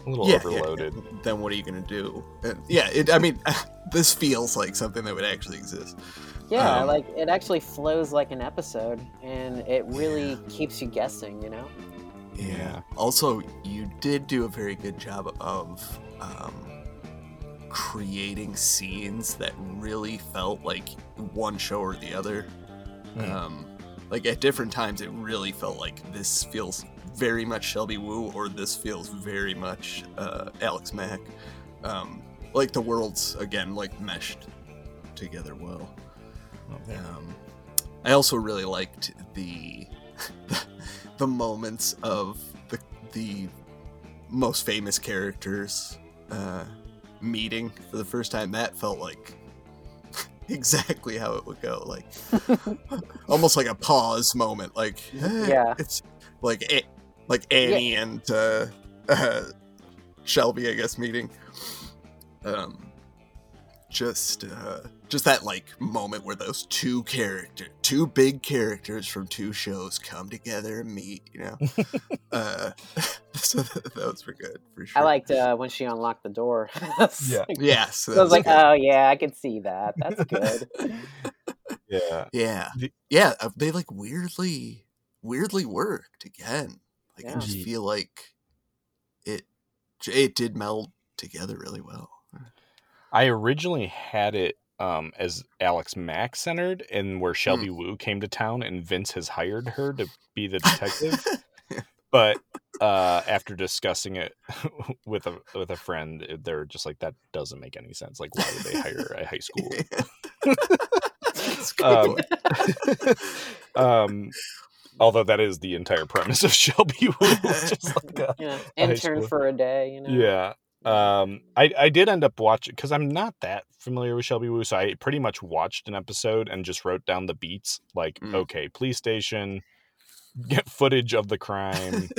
a little Yeah, yeah, overloaded. Then what are you gonna do? And yeah, it, I mean, [laughs] this feels like something that would actually exist. yeah, Um, like it actually flows like an episode, and it really keeps you guessing. You know? Yeah. Also, you did do a very good job of um, creating scenes that really felt like one show or the other. Mm. Um, like at different times, it really felt like this feels very much Shelby Woo, or this feels very much uh, Alex Mack. Um, like the worlds again, like meshed together well. Um, I also really liked the [laughs] the moments of the the most famous characters uh, meeting for the first time. That felt like [laughs] exactly how it would go. Like [laughs] almost like a pause moment. Like eh, Yeah. it's like A- like Annie and uh, uh, [laughs] Shelby, I guess, meeting. Um, just uh just that like moment where those two character two big characters from two shows come together and meet you know [laughs] uh [laughs] so th- those were good for sure I liked uh, when she unlocked the door. [laughs] Yeah. yes I was like, good. oh yeah, I could see that. That's good. Yeah. yeah The- yeah uh, they like weirdly weirdly worked again like i just feel like it it did meld together really well I originally had it um, as Alex Mack centered, and where Shelby Woo came to town, and Vince has hired her to be the detective. [laughs] but uh, after discussing it [laughs] with a with a friend, they're just like, "That doesn't make any sense. Like, why would they hire a high school?" [laughs] Um, um, although that is the entire premise of Shelby Woo, just like a, Yeah, intern school- for a day. You know. yeah. Um, I I did end up watching because I'm not that familiar with Shelby Woo, so I pretty much watched an episode and just wrote down the beats. Like, Mm. okay, police station, get footage of the crime.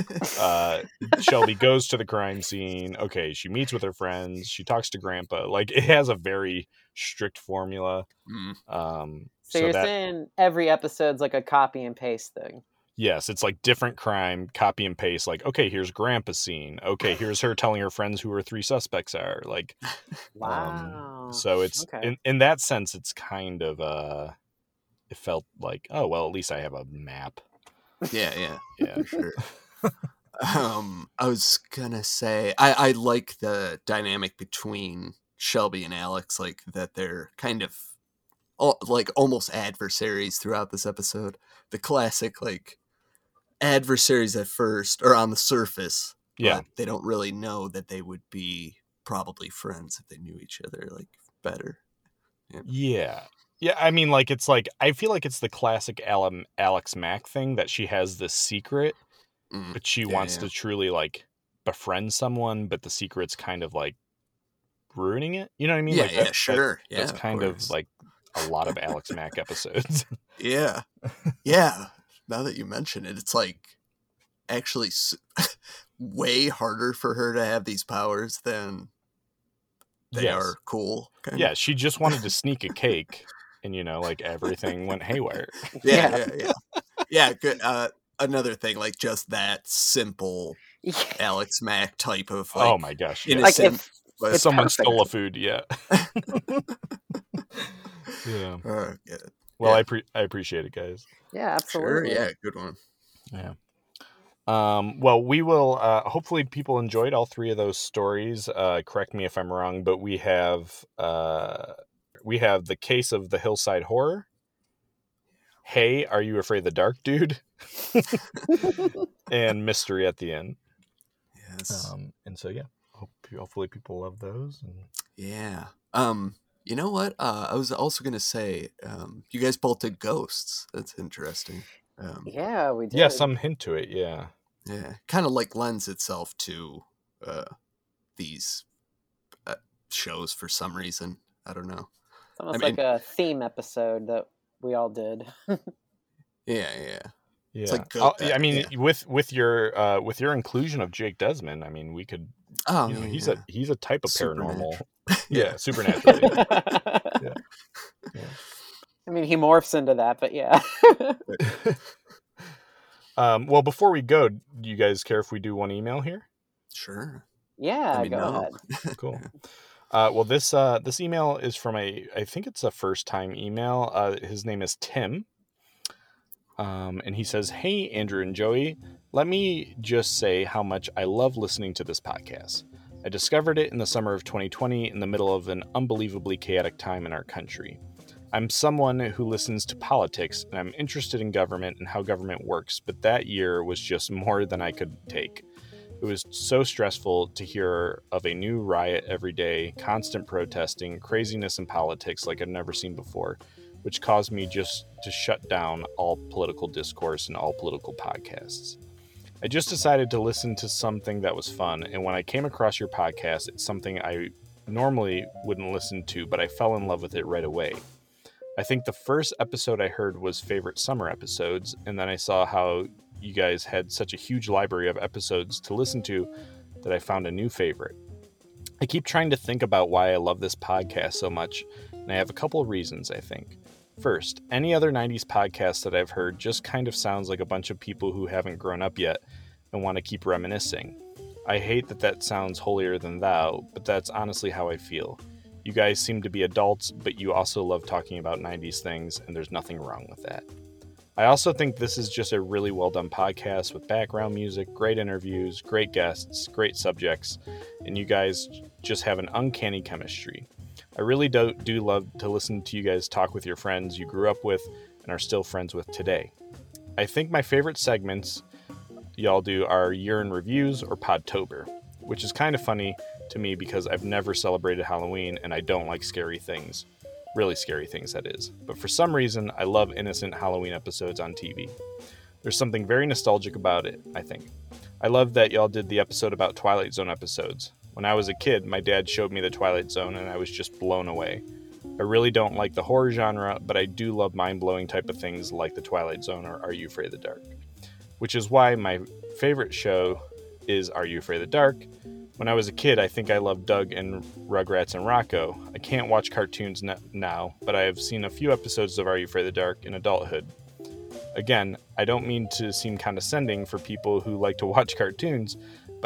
uh, [laughs] Shelby goes to the crime scene. Okay, she meets with her friends. She talks to Grandpa. Like, it has a very strict formula. Mm. Um, So, so, you're that saying every episode's like a copy and paste thing. Yes, it's like different crime, copy and paste. Like, okay, here's Grandpa's scene. Okay, here's her telling her friends who her three suspects are. Like. [laughs] Wow. Um, so it's okay. in in that sense, it's kind of uh, it felt like oh well, at least I have a map. yeah yeah Yeah, sure. [laughs] um, I was gonna say I I like the dynamic between Shelby and Alex, like that they're kind of al- like almost adversaries throughout this episode. The classic like adversaries at first or on the surface, yeah, but they don't really know that they would be probably friends if they knew each other like better. yeah, yeah. I mean, like it's like I feel like it's the classic Alan, Alex Mack thing that she has this secret, Mm. but she Yeah, wants yeah. to truly like befriend someone, but the secret's kind of like ruining it. You know what I mean? yeah, like yeah, that- sure. yeah, That's kind of course. like a lot of [laughs] Alex Mack episodes. Yeah. [laughs] Yeah. Now that you mention it, it's like actually [laughs] way harder for her to have these powers than they Yes. are cool. kind yeah, of. she just wanted to sneak a [laughs] cake, and you know, like everything went haywire. [laughs] Yeah. Yeah. Yeah. Yeah. Yeah. Good. Uh, another thing, like just that simple Alex Mack type of like, oh my gosh! in yes. a Like sim- if someone perfect. stole a food yeah yeah Uh, yeah. Well Yeah. i pre- i appreciate it guys yeah, Sure. absolutely. Yeah. Good one. yeah um well we will uh hopefully people enjoyed all three of those stories uh correct me if i'm wrong but we have uh we have the case of the hillside horror hey are you afraid of the dark dude [laughs] and mystery at the end Yes. um and so yeah hope hopefully people love those and Yeah. Um, you know what? Uh, I was also gonna say, um, you guys both did ghosts. That's interesting. Um, Yeah, we did. yeah some hint to it yeah yeah, kind of like lends itself to uh, these uh, shows for some reason. I don't know. It's almost I like a theme episode that we all did. [laughs] Yeah, yeah. Yeah, like I'll- I mean, yeah. with with your uh, with your inclusion of Jake Desmond, I mean, we could. Oh, you know, yeah, he's yeah. a he's a type of paranormal. Supernatural. [laughs] Yeah, supernatural. [laughs] yeah. I mean, he morphs into that, but yeah. [laughs] Um, well, before we go, do you guys care if we do one email here? Sure. yeah, I mean, go no. ahead. Cool. Uh, well, this uh, this email is from a I think it's a first time email. Uh, his name is Tim, um, and he says, "Hey, Andrew and Joey, let me just say how much I love listening to this podcast. I discovered it in the summer of 2020 in the middle of an unbelievably chaotic time in our country. I'm someone who listens to politics and I'm interested in government and how government works, but that year was just more than I could take. It was so stressful to hear of a new riot every day, constant protesting, craziness in politics like I've never seen before, which caused me just to shut down all political discourse and all political podcasts. I just decided to listen to something that was fun, and when I came across your podcast, it's something I normally wouldn't listen to, but I fell in love with it right away. I think the first episode I heard was favorite summer episodes, and then I saw how you guys had such a huge library of episodes to listen to that I found a new favorite. I keep trying to think about why I love this podcast so much, and I have a couple of reasons, I think. First, any other 90s podcast that I've heard just kind of sounds like a bunch of people who haven't grown up yet and want to keep reminiscing. I hate that that sounds holier than thou, but that's honestly how I feel. You guys seem to be adults, but you also love talking about 90s things, and there's nothing wrong with that. I also think this is just a really well done podcast with background music, great interviews, great guests, great subjects, and you guys just have an uncanny chemistry. I really do, do love to listen to you guys talk with your friends you grew up with and are still friends with today. I think my favorite segments y'all do are year in reviews or Podtober, which is kind of funny to me because I've never celebrated Halloween and I don't like scary things. Really scary things, that is. But for some reason, I love innocent Halloween episodes on TV. There's something very nostalgic about it, I think. I love that y'all did the episode about Twilight Zone episodes. When I was a kid, my dad showed me the Twilight Zone and I was just blown away. I really don't like the horror genre, but I do love mind blowing type of things like the Twilight Zone or Are You Afraid of the Dark? Which is why my favorite show is Are You Afraid of the Dark? When I was a kid, I think I loved Doug and Rugrats and Rocko. I can't watch cartoons now, but I have seen a few episodes of Are You Afraid of the Dark in adulthood. Again, I don't mean to seem condescending for people who like to [laughs] watch cartoons,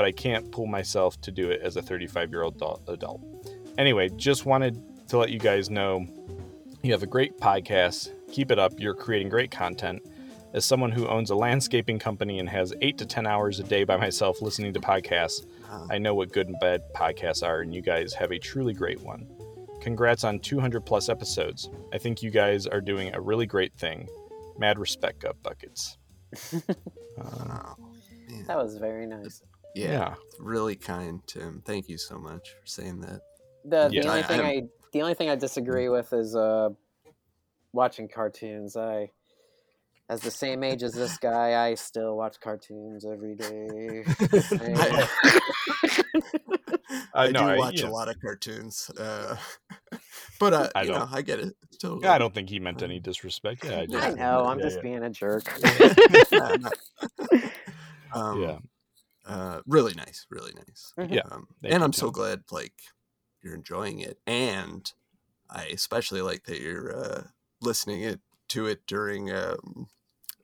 but I can't pull myself to do it as a 35 year old adult. Anyway, just wanted to let you guys know you have a great podcast. Keep it up. You're creating great content. As someone who owns a landscaping company and has eight to 10 hours a day by myself listening to podcasts, I know what good and bad podcasts are, and you guys have a truly great one. Congrats on 200 plus episodes. I think you guys are doing a really great thing. Mad respect, Gut Buckets. [laughs] Wow. That was very nice. Yeah, Yeah. really kind, Tim. Thank you so much for saying that. The, the Yeah. only I- thing I- I the only thing I disagree with is uh watching cartoons. I as the same age as this guy, I still watch cartoons every day. [laughs] I, I I know, do I- watch yeah. a lot of cartoons, uh, [laughs] but uh, I you don't. I get it. Totally. Yeah, I don't think he meant any disrespect. Yeah, I, I just, know, I'm yeah, just yeah. being a jerk. Yeah, [laughs] not- um, Yeah. Uh, really nice, really nice. Mhm. Yeah, um, and I'm so glad like you're enjoying it, and I especially like that you're uh, listening it to it during um,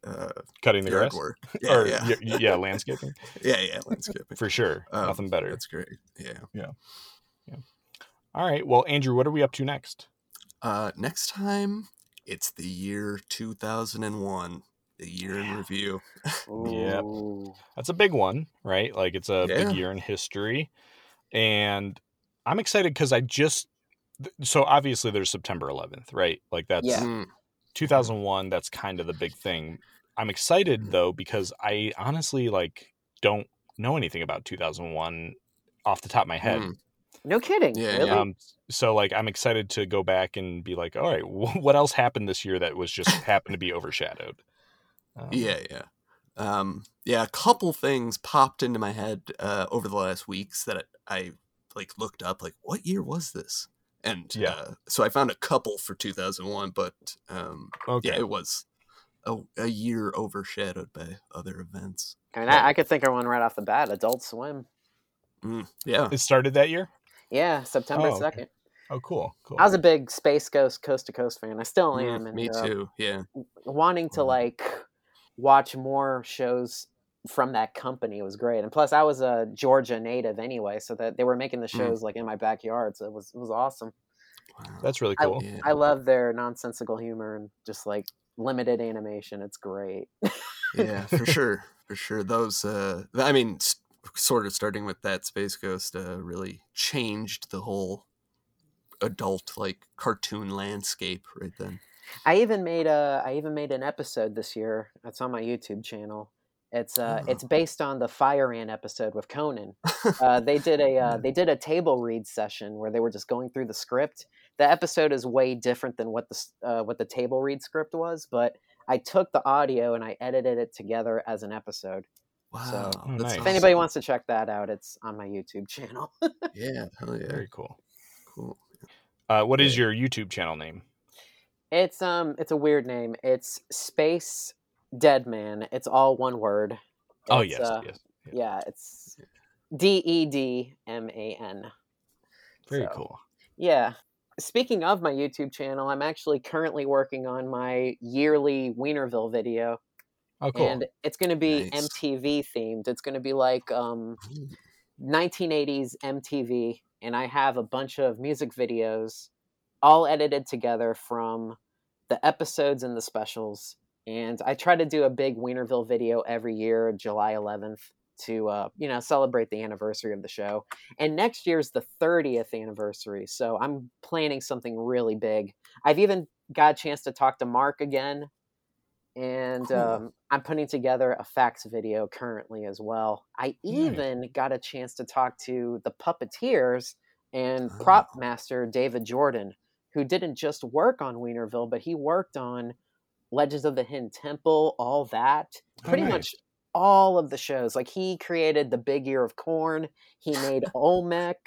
uh, Cutting the grass? work. [laughs] Yeah, or, yeah, yeah. yeah, [laughs] landscaping. yeah, yeah, landscaping. For sure. Um, Nothing better. That's great. Yeah, yeah, yeah. All right. Well, Andrew, what are we up to next? Uh, next time, it's the year 2001, the year in review. [laughs] Yep. Ooh. That's a big one, right? Like it's a Yeah. big year in history. And I'm excited because I just so obviously there's September 11th, right? Like that's Yeah. Mm, 2001. That's kind of the big thing. I'm excited Mhm. though because I honestly like don't know anything about 2001 off the top of my head. mm, No kidding. Yeah, really? Um, so like I'm excited to go back and be like, all right, what else happened this year that was just happened to be overshadowed? Um, yeah, yeah. Um, yeah, a couple things popped into my head uh, over the last weeks that I, I like looked up. Like, what year was this? And Yeah. uh, so I found a couple for 2001, but um, Okay. yeah, it was a, a year overshadowed by other events. I mean, I, I could think of one right off the bat. Adult Swim. Mm, yeah, It started that year. Yeah, September Oh, okay. second. Oh, cool, cool. I was a big Space Ghost Coast to Coast fan. I still Mm, am. And, me uh, too. Yeah, wanting to Mm. like watch more shows from that company was great. And plus, I was a Georgia native anyway, so that they were making the Mm. shows like in my backyard. So it was it was awesome. wow. That's really I- cool. Yeah. I love their nonsensical humor and just like limited animation. It's great. yeah, for [laughs] sure, for sure. Those, uh, I mean, s- sort of starting with that Space Ghost, uh, really changed the whole adult like cartoon landscape right then. I even made a I even made an episode this year. It's on my YouTube channel. It's uh Oh. it's based on the Fire Ant episode with Conan. [laughs] Uh, they did a uh, they did a table read session where they were just going through the script. The episode is way different than what the uh, what the table read script was, but I took the audio and I edited it together as an episode. Wow, Oh, nice. If anybody awesome. wants to check that out, it's on my YouTube channel. [laughs] yeah, hell yeah, Very cool. cool. Uh, what is your YouTube channel name? It's um it's a weird name. It's Space Dead Man. It's all one word. Oh It's, yes, uh, yes. Yeah, it's D E D M A N. Very So, cool. Yeah. Speaking of my YouTube channel, I'm actually currently working on my yearly Wienerville video, Oh, cool. and it's going to be Nice. MTV themed. It's going to be like um, 1980s MTV, and I have a bunch of music videos all edited together from the episodes and the specials. And I try to do a big Wienerville video every year, July 11th, to uh, you know celebrate the anniversary of the show. And next year's the 30th anniversary, so I'm planning something really big. I've even got a chance to talk to Mark again, and Cool. um, I'm putting together a facts video currently as well. I even got a chance to talk to the puppeteers and prop Oh. master David Jordan, who didn't just work on Weinerville, but he worked on Legends of the Hidden Temple, all that, Oh, pretty nice. much all of the shows. Like he created the Big Ear of Corn, he made [laughs] Olmec,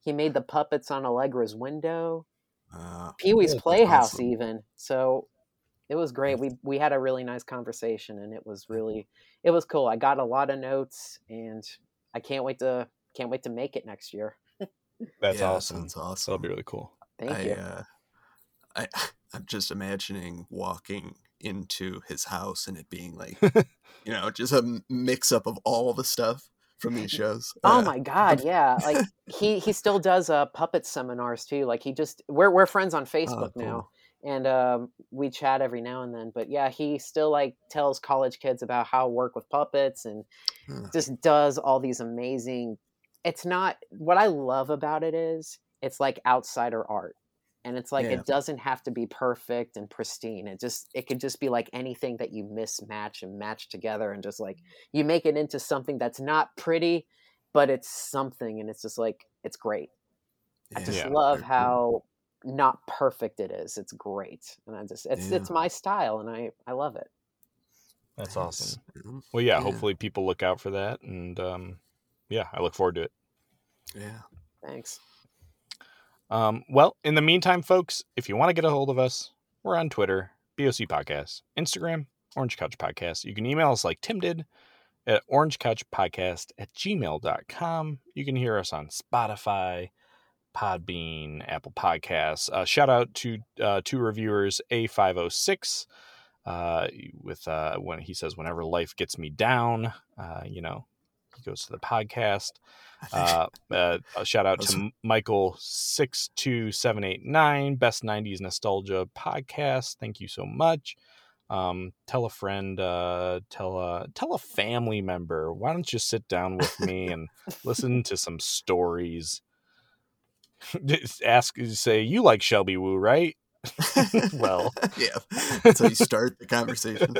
he made the puppets on Allegra's window. Uh, Pee Wee's Playhouse, awesome. even. So it was great. We we had a really nice conversation, and it was really it was cool. I got a lot of notes, and I can't wait to can't wait to make it next year. [laughs] That's yeah, awesome. Sounds That'll be really cool. Thank I, you. uh, I, [laughs] I'm just imagining walking into his house and it being like, [laughs] you know, just a mix up of all the stuff from these shows. Oh Uh, my god, [laughs] yeah. Like he he still does uh puppet seminars too. Like he just we're we're friends on Facebook Oh, cool. now. And um, we chat every now and then, but yeah, he still like tells college kids about how to work with puppets and Huh. just does all these amazing. It's not what I love about it is it's like outsider art, and it's like Yeah. it doesn't have to be perfect and pristine. It just it could just be like anything that you mismatch and match together, and just like you make it into something that's not pretty, but it's something, and it's just like it's great. I just Yeah. love how not perfect it is. It's great, and I just it's Yeah. it's my style, and I I love it. That's awesome. Well, yeah, Yeah. hopefully people look out for that. And um, yeah, I look forward to it. Yeah. Thanks. Um, well, in the meantime, folks, if you want to get a hold of us, we're on Twitter, BOC Podcast, Instagram, Orange Couch Podcast. You can email us like Tim did at orangecouchpodcast at gmail.com. You can hear us on Spotify, Podbean, Apple Podcasts. Uh, shout out to uh, two reviewers, A506, uh, with uh, when he says, Whenever life gets me down, uh, you know, he goes to the podcast. Uh, uh, a shout out to Michael six two seven eight nine best '90s nostalgia podcast. Thank you so much. Um, tell a friend, uh, tell a tell a family member. Why don't you sit down with me and listen to some stories? [laughs] Just Ask, say you like Shelby Woo, right? [laughs] well, [laughs] yeah. That's how you start the conversation.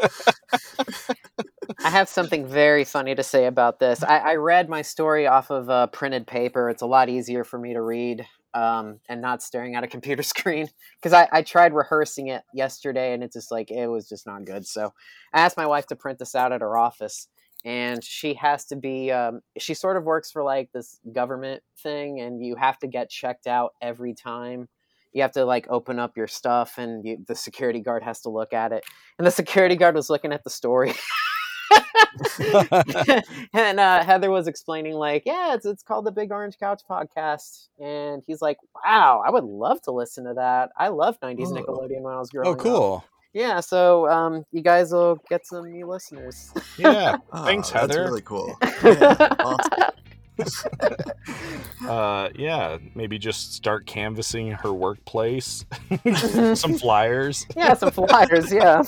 I have something very funny to say about this. I, I read my story off of uh, printed paper. It's a lot easier for me to read um, and not staring at a computer [laughs] screen because I, I tried rehearsing it yesterday and it's just like it was just not good. So I asked my wife to print this out at her office, and she has to be. Um, she sort of works for like this government thing, and you have to get checked out every time. You have to like open up your stuff, and you, the security guard has to look at it. And the security guard was looking at the story. [laughs] [laughs] and uh, Heather was explaining, like, yeah, it's it's called the Big Orange Couch Podcast, and he's like, wow, I would love to listen to that. I love '90s Oh. Nickelodeon when I was growing up. oh, up. cool. Yeah, so um, you guys will get some new listeners. Yeah, [laughs] Oh, Thanks, That's Heather. really cool. [laughs] Yeah, awesome. uh, yeah. Maybe just start canvassing her workplace. some flyers. yeah, some flyers. Yeah.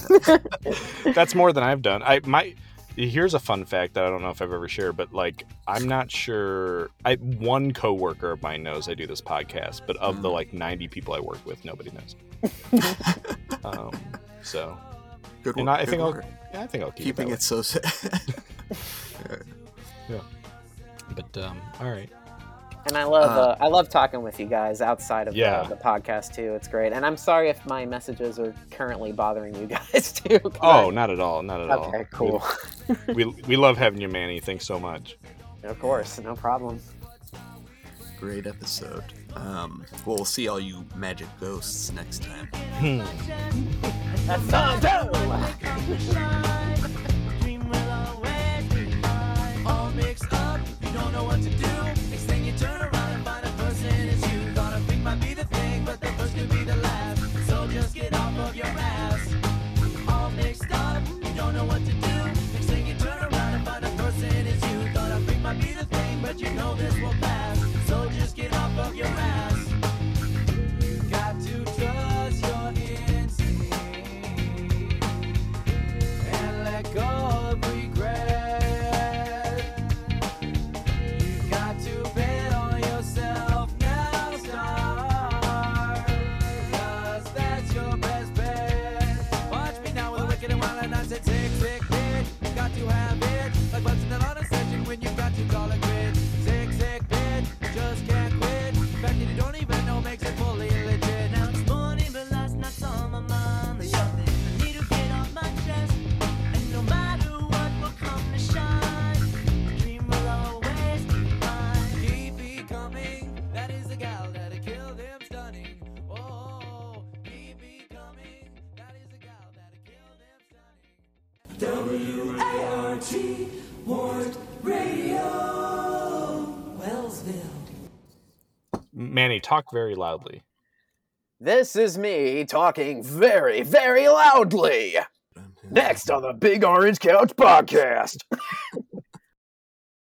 that's more than I've done. I my here's a fun fact that I don't know if I've ever shared, but like I'm not sure. I one coworker of mine knows I do this podcast, but of the Mm. like 90 people I work with, nobody knows. [laughs] um, so Good And work. I- I good think I'll- work. yeah, I think I'll keep keeping it. it so. sa- [laughs] [laughs] That way. But um, all right. And I love Uh, uh, I love talking with you guys outside of Yeah. the, the podcast too. It's great. And I'm sorry if my messages are currently bothering you [laughs] guys too. Oh, I- not at all. Not at all. okay, cool. We, we we love having you, Manny. Thanks so much. of course, no problem. Great episode. Um, well, we'll see all you magic ghosts next time. That's Santo! Dream will always be all mixed up. You don't know what to do. Next thing you turn around and find a person is you. Thought I might be the thing, but you know this will W-A-R-T, Ward Radio, Wellsville. Manny, talk very loudly. This is me talking very, very loudly. Next on the Big Orange Couch podcast. [laughs]